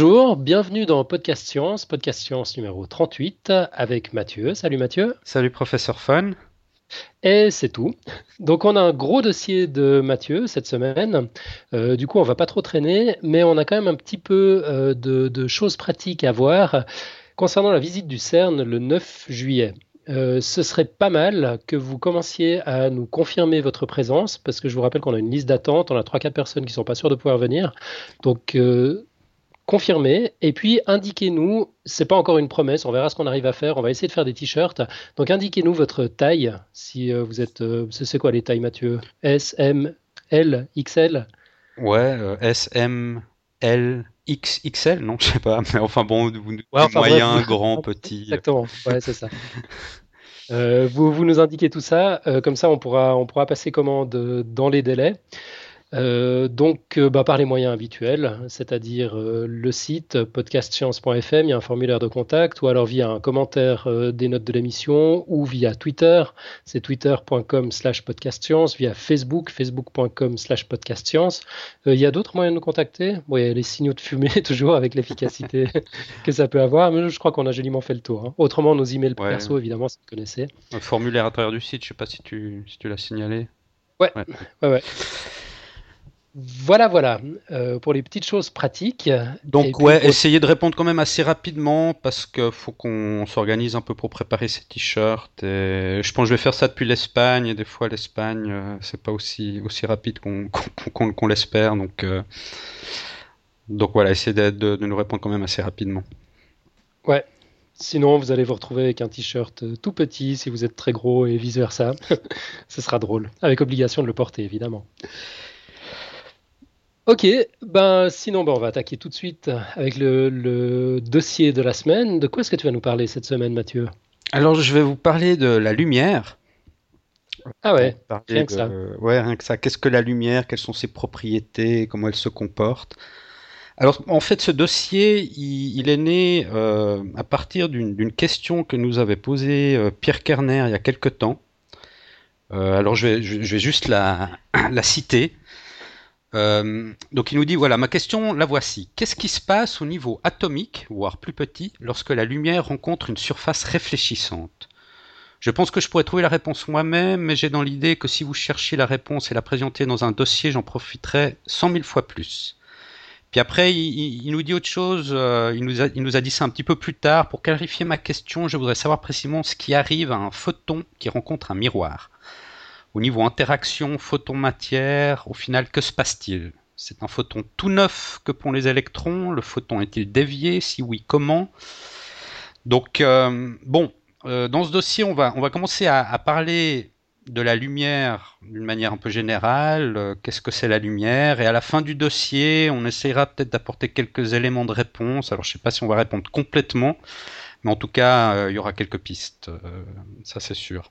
Bonjour, bienvenue dans Podcast Science, Podcast Science numéro 38 avec Mathieu. Salut Mathieu. Salut professeur Fun. Et c'est tout. Donc on a un gros dossier de Mathieu cette semaine. Euh, du coup on va pas trop traîner, mais on a quand même un petit peu euh, de, choses pratiques à voir concernant la visite du CERN le 9 juillet. Euh, ce serait pas mal que vous commenciez à nous confirmer votre présence, parce que je vous rappelle qu'on a une liste d'attente, on a 3-4 personnes qui sont pas sûres de pouvoir venir. Donc confirmez et puis indiquez-nous, c'est pas encore une promesse, on verra ce qu'on arrive à faire, on va essayer de faire des t-shirts. Donc indiquez-nous votre taille, si euh, vous êtes, euh, c'est quoi les tailles Mathieu? S, M, L, XL Ouais, euh, S, M, L, X, XL, non, je sais pas, mais enfin bon, vous, moyen, grand, petit. Exactement, ouais, c'est ça. vous, vous nous indiquez tout ça, comme ça on pourra, on pourra passer commande dans les délais. Euh, donc, euh, bah, par les moyens habituels, c'est-à-dire euh, le site podcastscience.fm, il y a un formulaire de contact, ou alors via un commentaire des notes de l'émission, ou via Twitter, c'est twitter.com slash podcastscience, via Facebook, facebook.com slash podcastscience. il y a d'autres moyens de nous contacter? Oui, les signaux de fumée, toujours avec l'efficacité que ça peut avoir, mais je crois qu'on a joliment fait le tour. Hein. Autrement, nos emails perso, évidemment, si vous connaissez. Un formulaire à travers du site, je ne sais pas si tu, si tu l'as signalé. Ouais, ouais, ouais. ouais. Voilà, voilà, euh, pour les petites choses pratiques. Donc, ouais, essayez de répondre quand même assez rapidement parce qu'il faut qu'on s'organise un peu pour préparer ces t-shirts. Et je pense que je vais faire ça depuis l'Espagne et des fois l'Espagne, euh, c'est pas aussi, aussi rapide qu'on l'espère. Donc, euh, donc voilà, essayez de, de, nous répondre quand même assez rapidement. Ouais, Sinon, vous allez vous retrouver avec un t-shirt tout petit si vous êtes très gros et vice-versa. Ce sera drôle, avec obligation de le porter, évidemment. Ok, ben sinon ben, on va attaquer tout de suite avec le, dossier de la semaine. De quoi est-ce que tu vas nous parler cette semaine, Mathieu? Alors je vais vous parler de la lumière. Ah ouais, rien que ça. Ouais, rien que ça. Qu'est-ce que la lumière? Quelles sont ses propriétés? Comment elle se comporte? Alors, en fait, ce dossier, il, est né euh, à partir d'une question que nous avait posée euh, Pierre Kerner il y a quelque temps. Euh, alors, je vais, je, vais, juste la, la citer. Euh, donc il nous dit voilà ma question la voici. Qu'est-ce qui se passe au niveau atomique voire plus petit lorsque la lumière rencontre une surface réfléchissante? Je pense que je pourrais trouver la réponse moi-même mais j'ai dans l'idée que si vous cherchiez la réponse et la présenter dans un dossier j'en profiterais cent mille fois plus. Puis après il, nous dit autre chose euh, il, nous a, il nous a dit ça un petit peu plus tard. Pour clarifier ma question je voudrais savoir précisément ce qui arrive à un photon qui rencontre un miroir au niveau interaction photon-matière, au final, que se passe-t-il? C'est un photon tout neuf que pondent les électrons Le photon est-il dévié? Si oui, comment? Donc, euh, bon, euh, dans ce dossier, on va, on va commencer à, parler de la lumière d'une manière un peu générale, euh, qu'est-ce que c'est la lumière, et à la fin du dossier, on essaiera peut-être d'apporter quelques éléments de réponse. Alors je ne sais pas si on va répondre complètement, mais en tout cas, il y aura quelques pistes, ça c'est sûr.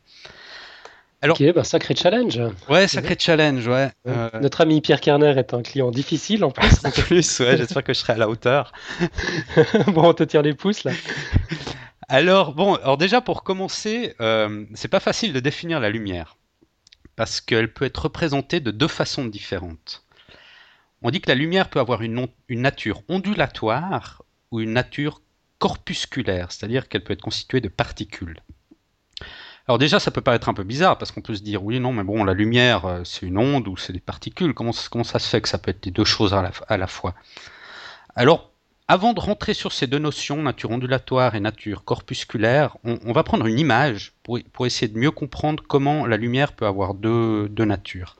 Alors, ok, bah, sacré challenge. Ouais, sacré challenge, ouais. Euh, notre ami Pierre Kerner est un client difficile en plus. en plus, ouais, j'espère que je serai à la hauteur. bon, on te tire les pouces là. Alors, bon, alors déjà pour commencer, euh, c'est pas facile de définir la lumière parce qu'elle peut être représentée de deux façons différentes. On dit que la lumière peut avoir une, une nature ondulatoire ou une nature corpusculaire, c'est-à-dire qu'elle peut être constituée de particules. Alors déjà, ça peut paraître un peu bizarre parce qu'on peut se dire oui, non, mais bon, la lumière, euh, c'est une onde ou c'est des particules. Comment, ça se fait que ça peut être les deux choses à la, fois? Alors, avant de rentrer sur ces deux notions, nature ondulatoire et nature corpusculaire, on, va prendre une image pour, essayer de mieux comprendre comment la lumière peut avoir deux, natures.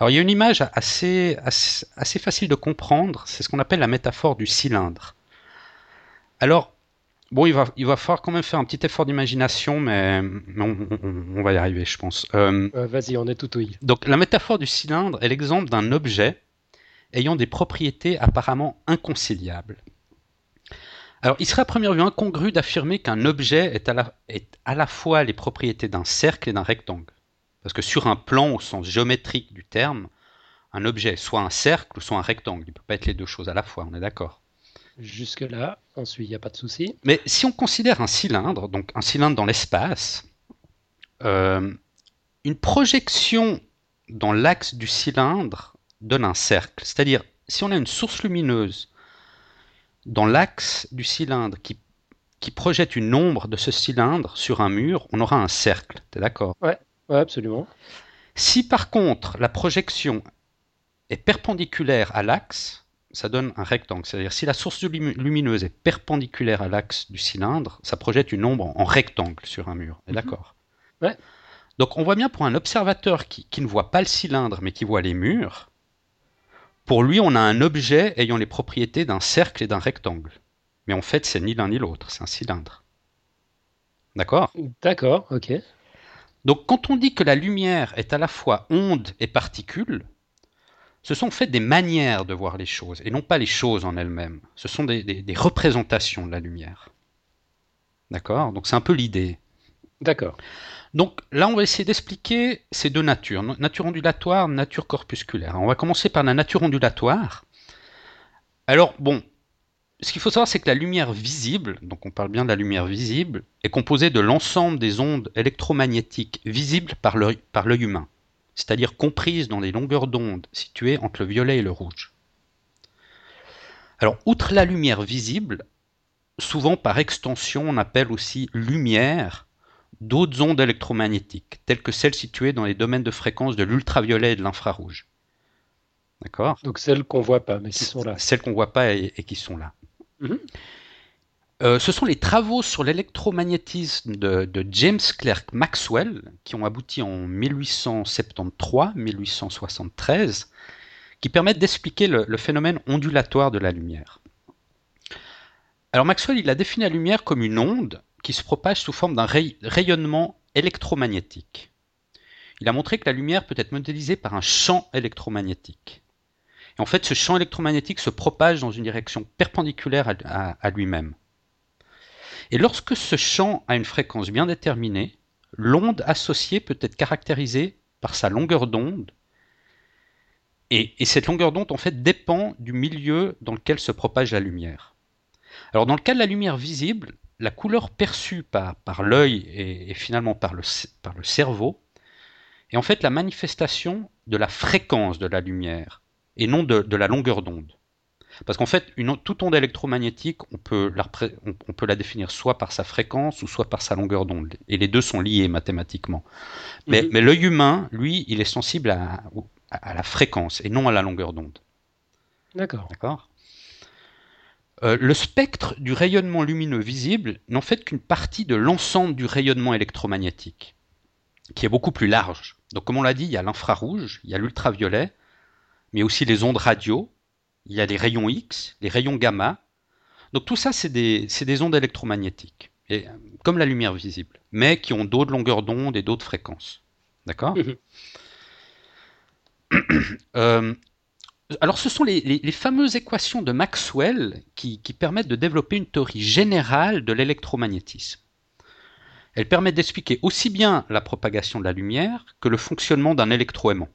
Alors il y a une image assez, assez, assez facile de comprendre, c'est ce qu'on appelle la métaphore du cylindre. Alors, Bon, il va, il va falloir quand même faire un petit effort d'imagination, mais, on, va y arriver, je pense. Euh, euh, vas-y, on est tout. Donc, la métaphore du cylindre est l'exemple d'un objet ayant des propriétés apparemment inconciliables. Alors, il serait à première vue incongru d'affirmer qu'un objet est à, la, est à la fois les propriétés d'un cercle et d'un rectangle. Parce que sur un plan au sens géométrique du terme, un objet est soit un cercle ou soit un rectangle. Il ne peut pas être les deux choses à la fois, on est d'accord. Jusque-là, ensuite, il n'y a pas de souci. Mais si on considère un cylindre, donc un cylindre dans l'espace, euh, une projection dans l'axe du cylindre donne un cercle. C'est-à-dire, si on a une source lumineuse dans l'axe du cylindre qui, qui projette une ombre de ce cylindre sur un mur, on aura un cercle. Tu es d'accord? Ouais, ouais, absolument. Si par contre la projection est perpendiculaire à l'axe, ça donne un rectangle. C'est-à-dire si la source lumineuse est perpendiculaire à l'axe du cylindre, ça projette une ombre en rectangle sur un mur. Mhm. D'accord? Ouais. Donc on voit bien pour un observateur qui, qui, ne voit pas le cylindre mais qui voit les murs, pour lui on a un objet ayant les propriétés d'un cercle et d'un rectangle. Mais en fait c'est ni l'un ni l'autre, c'est un cylindre. D'accord? D'accord, ok. Donc quand on dit que la lumière est à la fois onde et particule, ce sont en fait des manières de voir les choses, et non pas les choses en elles-mêmes. Ce sont des, représentations de la lumière. D'accord? Donc c'est un peu l'idée. D'accord. Donc là, on va essayer d'expliquer ces deux natures, nature ondulatoire, nature corpusculaire. On va commencer par la nature ondulatoire. Alors, bon, ce qu'il faut savoir, c'est que la lumière visible, donc on parle bien de la lumière visible, est composée de l'ensemble des ondes électromagnétiques visibles par l'œil humain c'est-à-dire comprises dans des longueurs d'onde situées entre le violet et le rouge. Alors, outre la lumière visible, souvent par extension on appelle aussi lumière d'autres ondes électromagnétiques, telles que celles situées dans les domaines de fréquence de l'ultraviolet et de l'infrarouge. D'accord? Donc celles qu'on ne voit pas, mais qui sont là. Celles qu'on ne voit pas et, qui sont là. Mhm. Euh, ce sont les travaux sur l'électromagnétisme de, James Clerk Maxwell qui ont abouti en 1873-1873 qui permettent d'expliquer le, phénomène ondulatoire de la lumière. Alors Maxwell, il a défini la lumière comme une onde qui se propage sous forme d'un rayonnement électromagnétique. Il a montré que la lumière peut être modélisée par un champ électromagnétique. Et en fait, ce champ électromagnétique se propage dans une direction perpendiculaire à lui-même. Et lorsque ce champ a une fréquence bien déterminée, l'onde associée peut être caractérisée par sa longueur d'onde. Et, cette longueur d'onde, en fait, dépend du milieu dans lequel se propage la lumière. Alors, dans le cas de la lumière visible, la couleur perçue par, l'œil et, finalement par le, par le cerveau est en fait la manifestation de la fréquence de la lumière et non de la longueur d'onde. Parce qu'en fait, une, toute onde électromagnétique, on peut, la, on, peut la définir soit par sa fréquence ou soit par sa longueur d'onde. Et les deux sont liés mathématiquement. Mais, mhm. l'œil humain, lui, il est sensible à, la fréquence et non à la longueur d'onde. D'accord. D'accord? Euh, le spectre du rayonnement lumineux visible n'en fait qu'une partie de l'ensemble du rayonnement électromagnétique, qui est beaucoup plus large. Donc comme on l'a dit, il y a l'infrarouge, il y a l'ultraviolet, mais aussi les ondes radio, il y a les rayons X, les rayons gamma. Donc tout ça, c'est des, ondes électromagnétiques, et, comme la lumière visible, mais qui ont d'autres longueurs d'onde et d'autres fréquences. D'accord? Mhm. euh, Alors ce sont les, fameuses équations de Maxwell qui, qui permettent de développer une théorie générale de l'électromagnétisme. Elles permettent d'expliquer aussi bien la propagation de la lumière que le fonctionnement d'un électroaimant.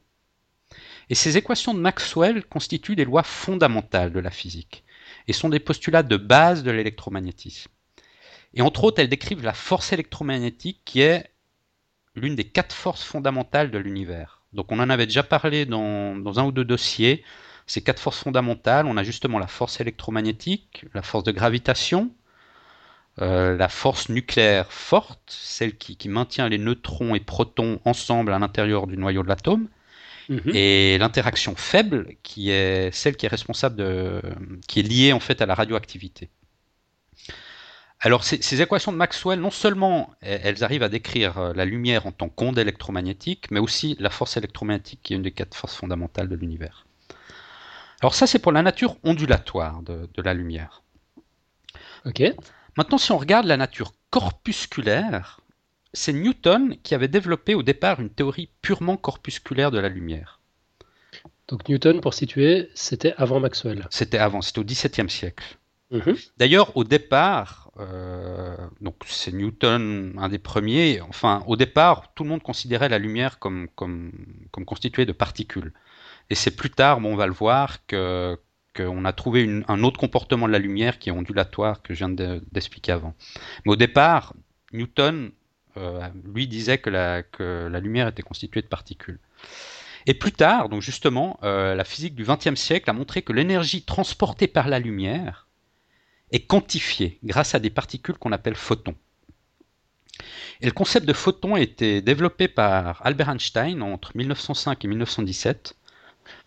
Et ces équations de Maxwell constituent des lois fondamentales de la physique et sont des postulats de base de l'électromagnétisme. Et entre autres, elles décrivent la force électromagnétique qui est l'une des quatre forces fondamentales de l'univers. Donc on en avait déjà parlé dans, un ou deux dossiers. Ces quatre forces fondamentales, on a justement la force électromagnétique, la force de gravitation, euh, la force nucléaire forte, celle qui, maintient les neutrons et protons ensemble à l'intérieur du noyau de l'atome, Mhm. Et l'interaction faible, qui est celle qui est responsable de, qui est liée en fait à la radioactivité. Alors ces, équations de Maxwell, non seulement elles arrivent à décrire euh, la lumière en tant qu'onde électromagnétique, mais aussi la force électromagnétique qui est une des quatre forces fondamentales de l'univers. Alors ça c'est pour la nature ondulatoire de, de la lumière. Ok. Maintenant si on regarde la nature corpusculaire, c'est Newton qui avait développé au départ une théorie purement corpusculaire de la lumière. Donc Newton, pour situer, c'était avant Maxwell. C'était avant, c'était au XVIIe siècle. Mhm. D'ailleurs, au départ, euh, donc c'est Newton un des premiers. Enfin, au départ, tout le monde considérait la lumière comme, comme, comme constituée de particules. Et c'est plus tard, bon, on va le voir, que qu'on a trouvé un autre comportement de la lumière qui est ondulatoire que je viens d'expliquer avant. Mais au départ, Newton lui disait que la, que la, lumière était constituée de particules. Et plus tard, donc justement, euh, la physique du XXe siècle a montré que l'énergie transportée par la lumière est quantifié grâce à des particules qu'on appelle photons. Et le concept de photon a été développé par Albert Einstein entre 1905 et 1917.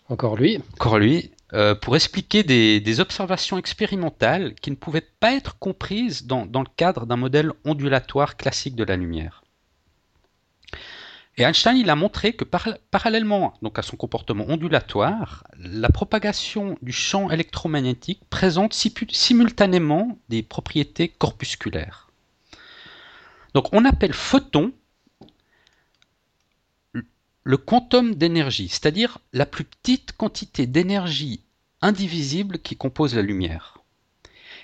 Encore lui. Encore lui. Euh, pour expliquer des, observations expérimentales qui ne pouvaient pas être comprises dans, le cadre d'un modèle ondulatoire classique de la lumière. Et Einstein il a montré que parallèlement donc à son comportement ondulatoire, la propagation du champ électromagnétique présente simultanément des propriétés corpusculaires. Donc on appelle photon le quantum d'énergie, c'est-à-dire la plus petite quantité d'énergie indivisible qui compose la lumière.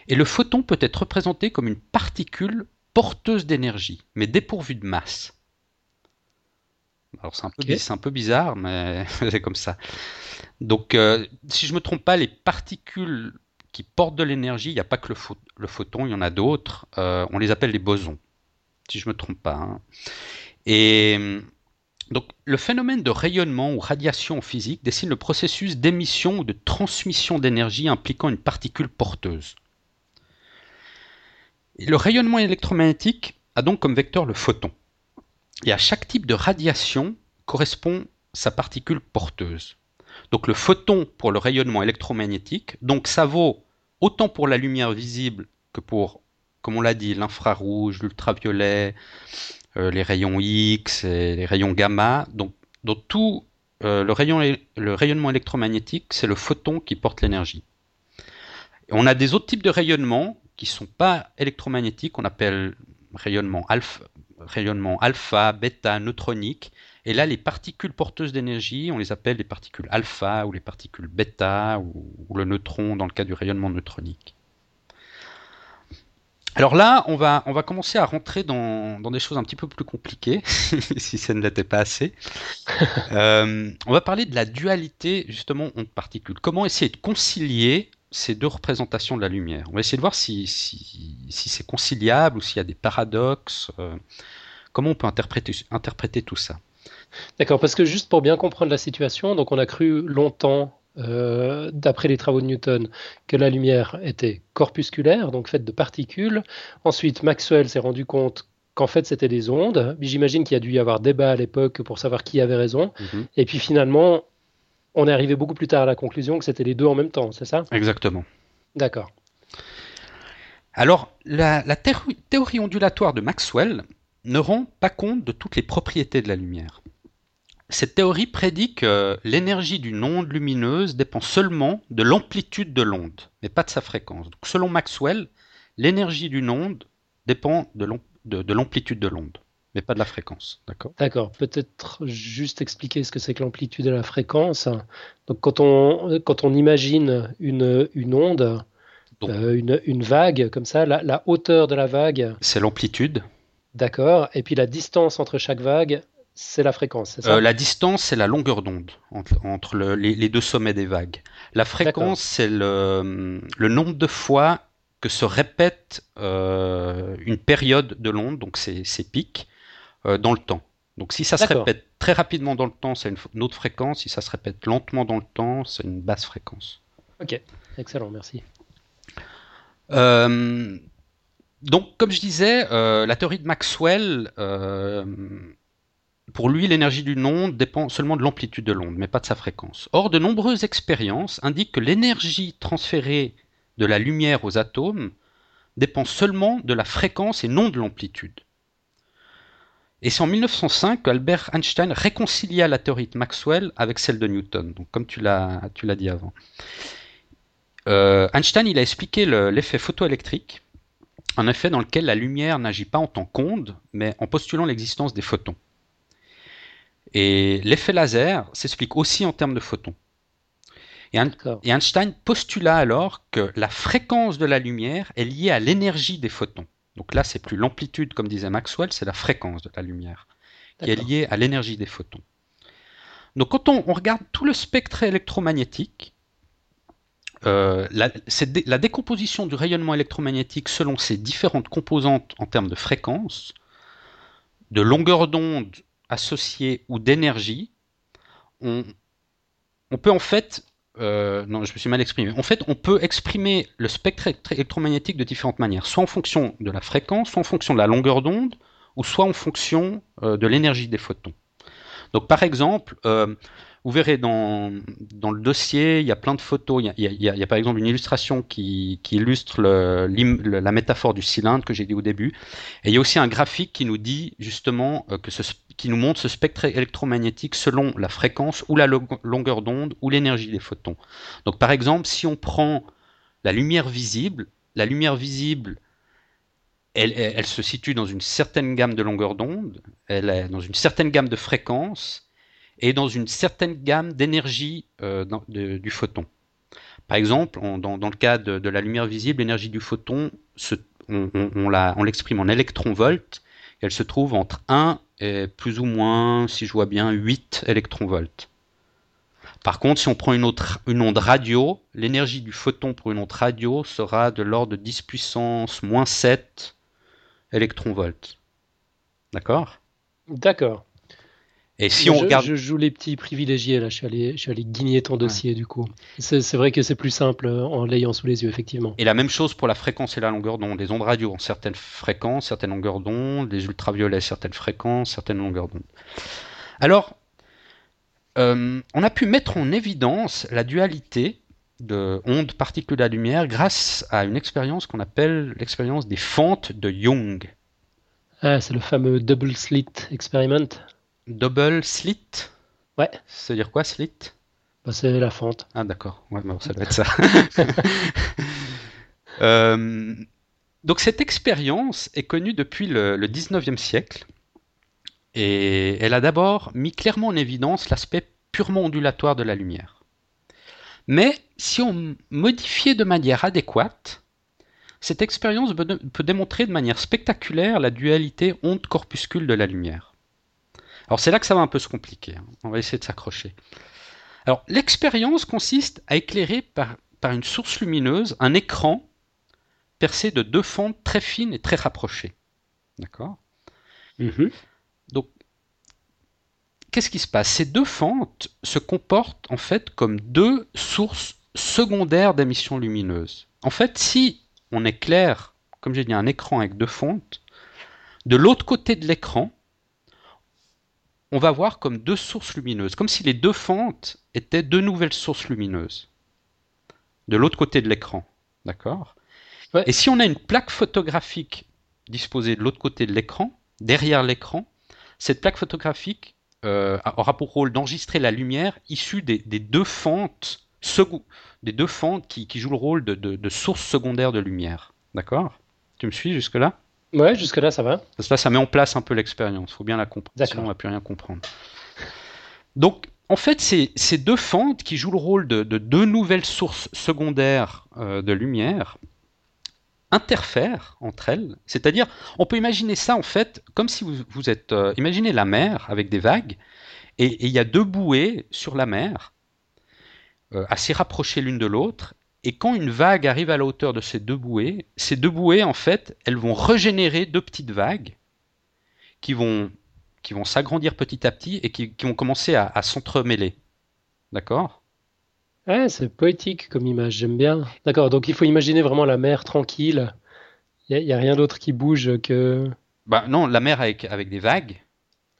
Et le photon peut être représenté comme une particule porteuse d'énergie, mais dépourvue de masse. Alors c'est un, peu bizarre, mais c'est comme ça. Donc euh, si je ne me trompe pas, les particules qui portent de l'énergie, il n'y a pas que le, photon, il y en a d'autres. Euh, on les appelle les bosons, si je ne me trompe pas. Hein. Et donc, le phénomène de rayonnement ou radiation physique dessine le processus d'émission ou de transmission d'énergie impliquant une particule porteuse. le rayonnement électromagnétique a donc comme vecteur le photon. Et à chaque type de radiation correspond sa particule porteuse. Donc le photon pour le rayonnement électromagnétique, donc ça vaut autant pour la lumière visible que pour, comme on l'a dit, l'infrarouge, l'ultraviolet, les rayons X et les rayons gamma. Donc, dans tout euh, le, rayon, le rayonnement électromagnétique, c'est le photon qui porte l'énergie. On a des autres types de rayonnements qui ne sont pas électromagnétiques, on appelle rayonnement alpha, bêta, neutronique. Et là, les particules porteuses d'énergie, on les appelle les particules alpha ou les particules bêta ou le neutron dans le cas du rayonnement neutronique. Alors là, on va, on va commencer à rentrer dans, des choses un petit peu plus compliquées, si ça ne l'était pas assez. Euh, on va parler de la dualité, justement, onde-particule. Comment essayer de concilier ces deux représentations de la lumière? On va essayer de voir si, si, c'est conciliable ou s'il y a des paradoxes. Euh, comment on peut interpréter, interpréter tout ça? D'accord, parce que juste pour bien comprendre la situation, donc on a cru longtemps euh, d'après les travaux de Newton, que la lumière était corpusculaire, donc faite de particules. Ensuite, Maxwell s'est rendu compte qu'en fait c'était des ondes. J'imagine qu'il y a dû y avoir débat à l'époque pour savoir qui avait raison. Mhm. Et puis finalement, on est arrivé beaucoup plus tard à la conclusion que c'était les deux en même temps, c'est ça? Exactement. D'accord. Alors, la, la théorie ondulatoire de Maxwell ne rend pas compte de toutes les propriétés de la lumière. Cette théorie prédit que l'énergie d'une onde lumineuse dépend seulement de l'amplitude de l'onde, mais pas de sa fréquence. Donc, selon Maxwell, l'énergie d'une onde dépend de l'amplitude de l'onde, mais pas de la fréquence. D'accord? D'accord. Peut-être juste expliquer ce que c'est que l'amplitude et la fréquence. Donc, quand on, quand on imagine une, une onde, euh, une, une, vague comme ça, la, la hauteur de la vague. C'est l'amplitude. D'accord. Et puis la distance entre chaque vague, c'est la fréquence, c'est ça euh, La distance, c'est la longueur d'onde entre, les, deux sommets des vagues. La fréquence, c'est le, nombre de fois que se répète euh, une période de l'onde, donc ces, pics, euh, dans le temps. Donc si ça se répète très rapidement dans le temps, c'est une, autre fréquence. Si ça se répète lentement dans le temps, c'est une basse fréquence. Ok, excellent, merci. donc, comme je disais, la théorie de Maxwell pour lui, l'énergie d'une onde dépend seulement de l'amplitude de l'onde, mais pas de sa fréquence. Or, de nombreuses expériences indiquent que l'énergie transférée de la lumière aux atomes dépend seulement de la fréquence et non de l'amplitude. Et c'est en 1905 qu'Albert Einstein réconcilia la théorie de Maxwell avec celle de Newton, donc comme tu l'as, dit avant. Euh, Einstein il a expliqué l'effet photoélectrique, un effet dans lequel la lumière n'agit pas en tant qu'onde, mais en postulant l'existence des photons. Et l'effet laser s'explique aussi en termes de photons. Et, Einstein postula alors que la fréquence de la lumière est liée à l'énergie des photons. Donc là, c'est plus l'amplitude, comme disait Maxwell, c'est la fréquence de la lumière qui est liée à l'énergie des photons. Donc quand on, regarde tout le spectre électromagnétique, euh, la, la, décomposition du rayonnement électromagnétique selon ses différentes composantes en termes de fréquence, de longueur d'onde associé ou d'énergie, on, peut en fait euh, non, je me suis mal exprimé. En fait, on peut exprimer le spectre électromagnétique de différentes manières, soit en fonction de la fréquence, soit en fonction de la longueur d'onde, ou soit en fonction euh, de l'énergie des photons. Donc, par exemple, euh, vous verrez dans, dans, le dossier, il y a plein de photos. Il y a, par exemple une illustration qui, illustre la métaphore du cylindre que j'ai dit au début. Et il y a aussi un graphique qui nous dit justement euh, que ce, qui nous montre ce spectre électromagnétique selon la fréquence ou la longueur d'onde ou l'énergie des photons. Donc par exemple, si on prend la lumière visible, la lumière visible, elle, se situe dans une certaine gamme de longueur d'onde, elle est dans une certaine gamme de fréquences et dans une certaine gamme d'énergie euh, du photon. Par exemple, dans, le cas de, la lumière visible, l'énergie du photon, on, l'exprime en électronvolts. Elle se trouve entre 1 et plus ou moins, si je vois bien, 8 électronvolts. Par contre, si on prend une, autre, une onde radio, l'énergie du photon pour une onde radio sera de l'ordre de 10 puissance moins 7 électronvolts. D'accord? D'accord. Et si on je, regarde. Je joue les petits privilégiés, là. Je suis allé, je suis allé guigner ton dossier, du coup. C'est vrai que c'est plus simple euh, en l'ayant sous les yeux, effectivement. Et la même chose pour la fréquence et la longueur d'onde. Les ondes radio ont certaines fréquences, certaines longueurs d'onde, les ultraviolets, certaines fréquences, certaines longueurs d'onde. Alors, euh, on a pu mettre en évidence la dualité de ondes, particules à lumière grâce à une expérience qu'on appelle l'expérience des fentes de Young. Ah, c'est le fameux double slit experiment. Double slit? Ouais. Ça veut dire quoi, slit? Bah, C'est la fente. Ah, d'accord. Ouais, bah, ça doit être ça. euh, donc, cette expérience est connue depuis le, le 19e siècle. Et elle a d'abord mis clairement en évidence l'aspect purement ondulatoire de la lumière. Mais si on modifiait de manière adéquate, cette expérience peut démontrer de manière spectaculaire la dualité onde-corpuscule de la lumière. Alors c'est là que ça va un peu se compliquer. Hein. On va essayer de s'accrocher. Alors l'expérience consiste à éclairer par, par une source lumineuse un écran percé de deux fentes très fines et très rapprochées. D'accord? Mm-hmm. Donc, qu'est-ce qui se passe? Ces deux fentes se comportent en fait comme deux sources secondaires d'émission lumineuse. En fait, si on éclaire, comme j'ai dit, un écran avec deux fentes, de l'autre côté de l'écran, on va voir comme deux sources lumineuses, comme si les deux fentes étaient deux nouvelles sources lumineuses de l'autre côté de l'écran. D'accord? Et si on a une plaque photographique disposée de l'autre côté de l'écran, derrière l'écran, cette plaque photographique euh, aura pour rôle d'enregistrer la lumière issue des, deux fentes des deux fentes qui, jouent le rôle de, de source secondaire de lumière. D'accord? Tu me suis jusque-là? Ouais, jusque-là, ça va. Ça, ça met en place un peu l'expérience. Il faut bien la comprendre. Sinon, on ne va plus rien comprendre. Donc, en fait, c'est ces deux fentes qui jouent le rôle de, deux nouvelles sources secondaires euh, de lumière interfèrent entre elles. C'est-à-dire, on peut imaginer ça en fait comme si vous, êtes. Euh, imaginez la mer avec des vagues et il y a deux bouées sur la mer, euh, assez rapprochées l'une de l'autre, et quand une vague arrive à la hauteur de ces deux bouées, ces deux bouées, en fait, elles vont régénérer deux petites vagues qui vont, qui vont s'agrandir petit à petit et qui, vont commencer à, s'entremêler. D'accord? Ouais, c'est poétique comme image, j'aime bien. D'accord, donc il faut imaginer vraiment la mer tranquille. Il n'y a, rien d'autre qui bouge que. Bah non, la mer avec, avec des vagues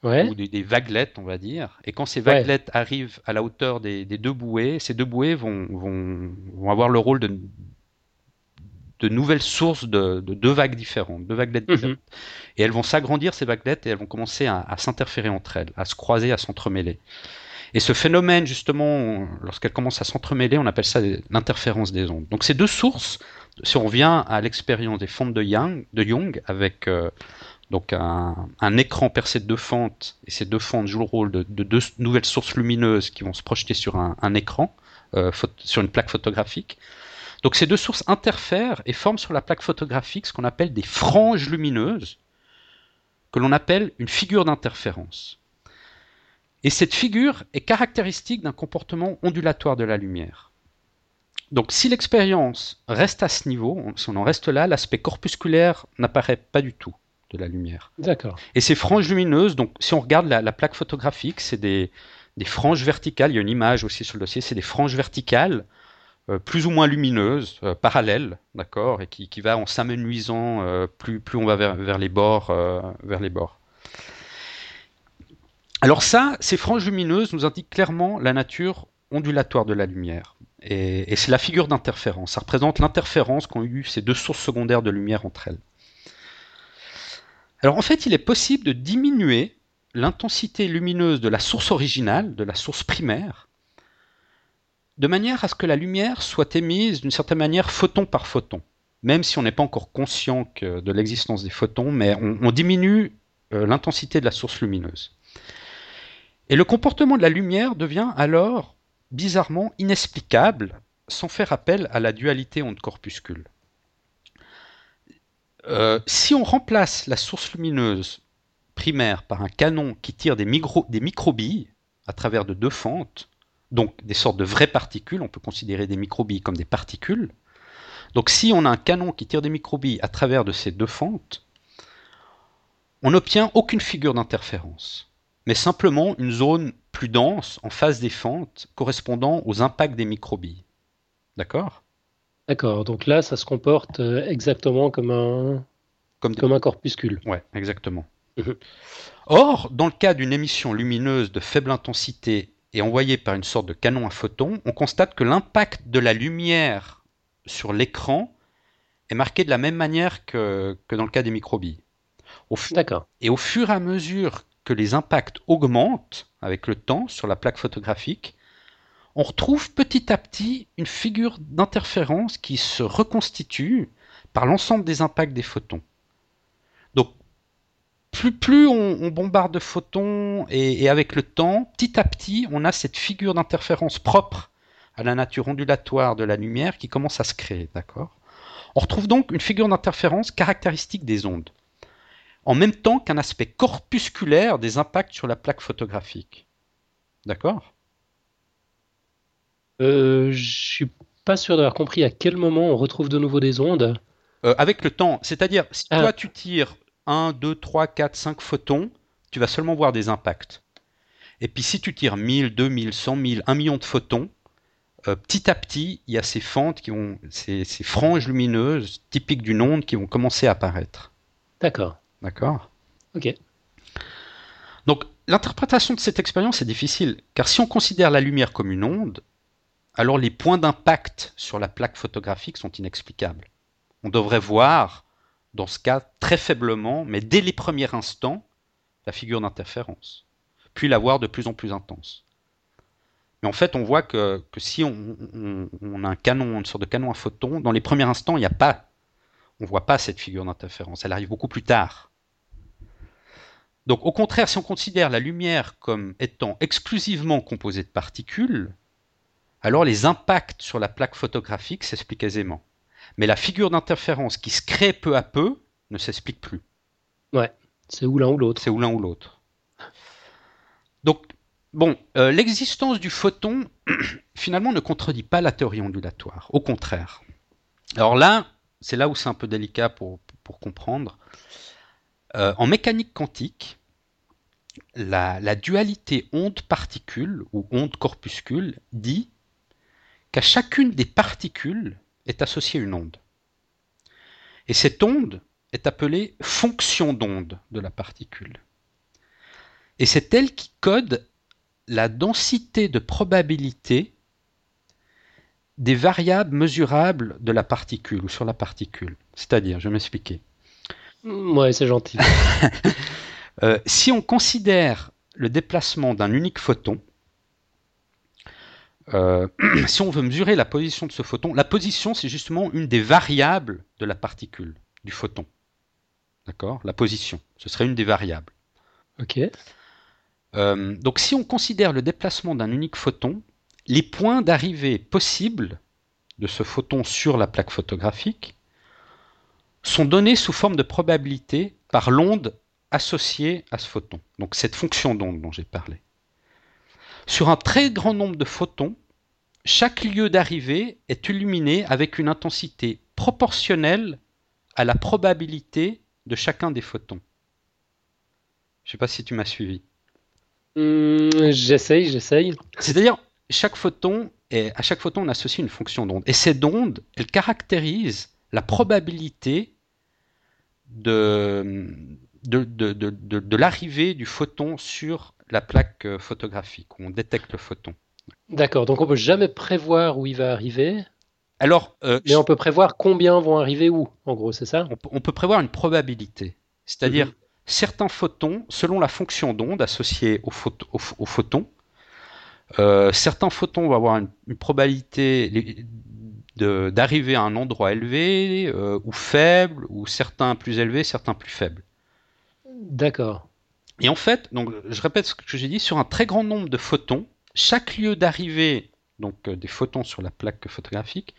ou des, vaguelettes, on va dire. Et quand ces vaguelettes arrivent à la hauteur des, deux bouées, ces deux bouées vont, vont, avoir le rôle de, de nouvelles sources de, deux vagues différentes, deux vaguelettes mhm. différentes. Et elles vont s'agrandir, ces vaguelettes, et elles vont commencer à, s'interférer entre elles, à se croiser, à s'entremêler. Et ce phénomène, justement, lorsqu'elles commencent à s'entremêler, on appelle ça l'interférence des ondes. Donc ces deux sources, si on revient à l'expérience des fontes de Young, de Young avec euh, donc un, écran percé de deux fentes, et ces deux fentes jouent le rôle de, deux nouvelles sources lumineuses qui vont se projeter sur un, écran, euh, sur une plaque photographique. Donc ces deux sources interfèrent et forment sur la plaque photographique ce qu'on appelle des franges lumineuses, que l'on appelle une figure d'interférence. Et cette figure est caractéristique d'un comportement ondulatoire de la lumière. Donc si l'expérience reste à ce niveau, si on en reste là, l'aspect corpusculaire n'apparaît pas du tout de la lumière. D'accord. Et ces franges lumineuses, donc si on regarde la, plaque photographique, c'est des, des franges verticales. Il y a une image aussi sur le dossier, c'est des franges verticales euh, plus ou moins lumineuses, euh, parallèles, d'accord, et qui, qui, va en s'amenuisant euh, plus, plus on va vers, vers les bords, vers les bords. Alors ça, ces franges lumineuses nous indiquent clairement la nature ondulatoire de la lumière. Et, et c'est la figure d'interférence. Ça représente l'interférence qu'ont eu ces deux sources secondaires de lumière entre elles. Alors en fait, il est possible de diminuer l'intensité lumineuse de la source originale, de la source primaire, de manière à ce que la lumière soit émise d'une certaine manière photon par photon. Même si on n'est pas encore conscient de l'existence des photons, mais on, diminue euh, l'intensité de la source lumineuse. Et le comportement de la lumière devient alors bizarrement inexplicable sans faire appel à la dualité onde-corpuscule. Euh, si on remplace la source lumineuse primaire par un canon qui tire des, des microbilles à travers de deux fentes, donc des sortes de vraies particules, on peut considérer des microbilles comme des particules. Donc si on a un canon qui tire des microbilles à travers de ces deux fentes, on n'obtient aucune figure d'interférence, mais simplement une zone plus dense en face des fentes correspondant aux impacts des microbilles. D'accord? D'accord, donc là ça se comporte euh, exactement comme un, comme, comme un corpuscule. Ouais, exactement. Mhm. Or, dans le cas d'une émission lumineuse de faible intensité et envoyée par une sorte de canon à photons, on constate que l'impact de la lumière sur l'écran est marqué de la même manière que, dans le cas des microbilles. D'accord. Et au fur et à mesure que les impacts augmentent avec le temps sur la plaque photographique, on retrouve petit à petit une figure d'interférence qui se reconstitue par l'ensemble des impacts des photons plus, on, bombarde de photons et, avec le temps, petit à petit, on a cette figure d'interférence propre à la nature ondulatoire de la lumière qui commence à se créer, d'accord? On retrouve donc une figure d'interférence caractéristique des ondes, en même temps qu'un aspect corpusculaire des impacts sur la plaque photographique. D'accord? Euh, Je suis pas sûr d'avoir compris à quel moment on retrouve de nouveau des ondes. Euh, avec le temps, c'est-à-dire si ah. toi tu tires 1, 2, 3, 4, 5 photons, tu vas seulement voir des impacts. Et puis si tu tires 1000, 2000, 100 000, 1 million de photons, euh, petit à petit, il y a ces fentes, qui vont, ces, franges lumineuses typiques d'une onde qui vont commencer à apparaître. D'accord. D'accord? Ok. Donc l'interprétation de cette expérience est difficile, car si on considère la lumière comme une onde, alors les points d'impact sur la plaque photographique sont inexplicables. On devrait voir dans ce cas très faiblement, mais dès les premiers instants, la figure d'interférence, puis la voir de plus en plus intense. Mais en fait, on voit que, si on, a un canon, une sorte de canon à photons, dans les premiers instants, il n'y a pas, on voit pas cette figure d'interférence. Elle arrive beaucoup plus tard. Donc, au contraire, si on considère la lumière comme étant exclusivement composée de particules, alors les impacts sur la plaque photographique s'expliquent aisément mais la figure d'interférence qui se crée peu à peu ne s'explique plus. Ouais, c'est ou l'un ou l'autre. C'est ou l'un ou l'autre. Donc, bon, euh, l'existence du photon, finalement, ne contredit pas la théorie ondulatoire. Au contraire. Alors là, c'est là où c'est un peu délicat pour, comprendre. Euh, en mécanique quantique, la, la dualité onde-particule ou onde-corpuscule dit qu'à chacune des particules, est associée une onde. Et cette onde est appelée fonction d'onde de la particule. Et c'est elle qui code la densité de probabilité des variables mesurables de la particule ou sur la particule. C'est-à-dire, je vais m'expliquer. Ouais, c'est gentil. Euh, si on considère le déplacement d'un unique photon, euh, si on veut mesurer la position de ce photon, la position c'est justement une des variables de la particule, du photon. D'accord? La position, ce serait une des variables. Ok. Euh, donc si on considère le déplacement d'un unique photon, les points d'arrivée possibles de ce photon sur la plaque photographique sont donnés sous forme de probabilité par l'onde associée à ce photon. Donc cette fonction d'onde dont j'ai parlé. Sur un très grand nombre de photons, chaque lieu d'arrivée est illuminé avec une intensité proportionnelle à la probabilité de chacun des photons. Je ne sais pas si tu m'as suivi. Hmm, j'essaye, j'essaye. C'est-à-dire, chaque photon, et à chaque photon, on associe une fonction d'onde. Et cette onde, elle caractérise la probabilité de, de, de, de l'arrivée du photon sur la plaque euh, photographique, où on détecte le photon. D'accord, donc on peut jamais prévoir où il va arriver. Alors, euh, mais on peut prévoir combien vont arriver où, en gros, c'est ça? on, peut prévoir une probabilité, c'est-à-dire mhm. certains photons, selon la fonction d'onde associée au, au, photon, euh, certains photons vont avoir une, probabilité d'arriver à un endroit élevé euh, ou faible, ou certains plus élevés, certains plus faibles. D'accord. Et en fait, donc je répète ce que j'ai dit, sur un très grand nombre de photons, chaque lieu d'arrivée donc euh, des photons sur la plaque photographique,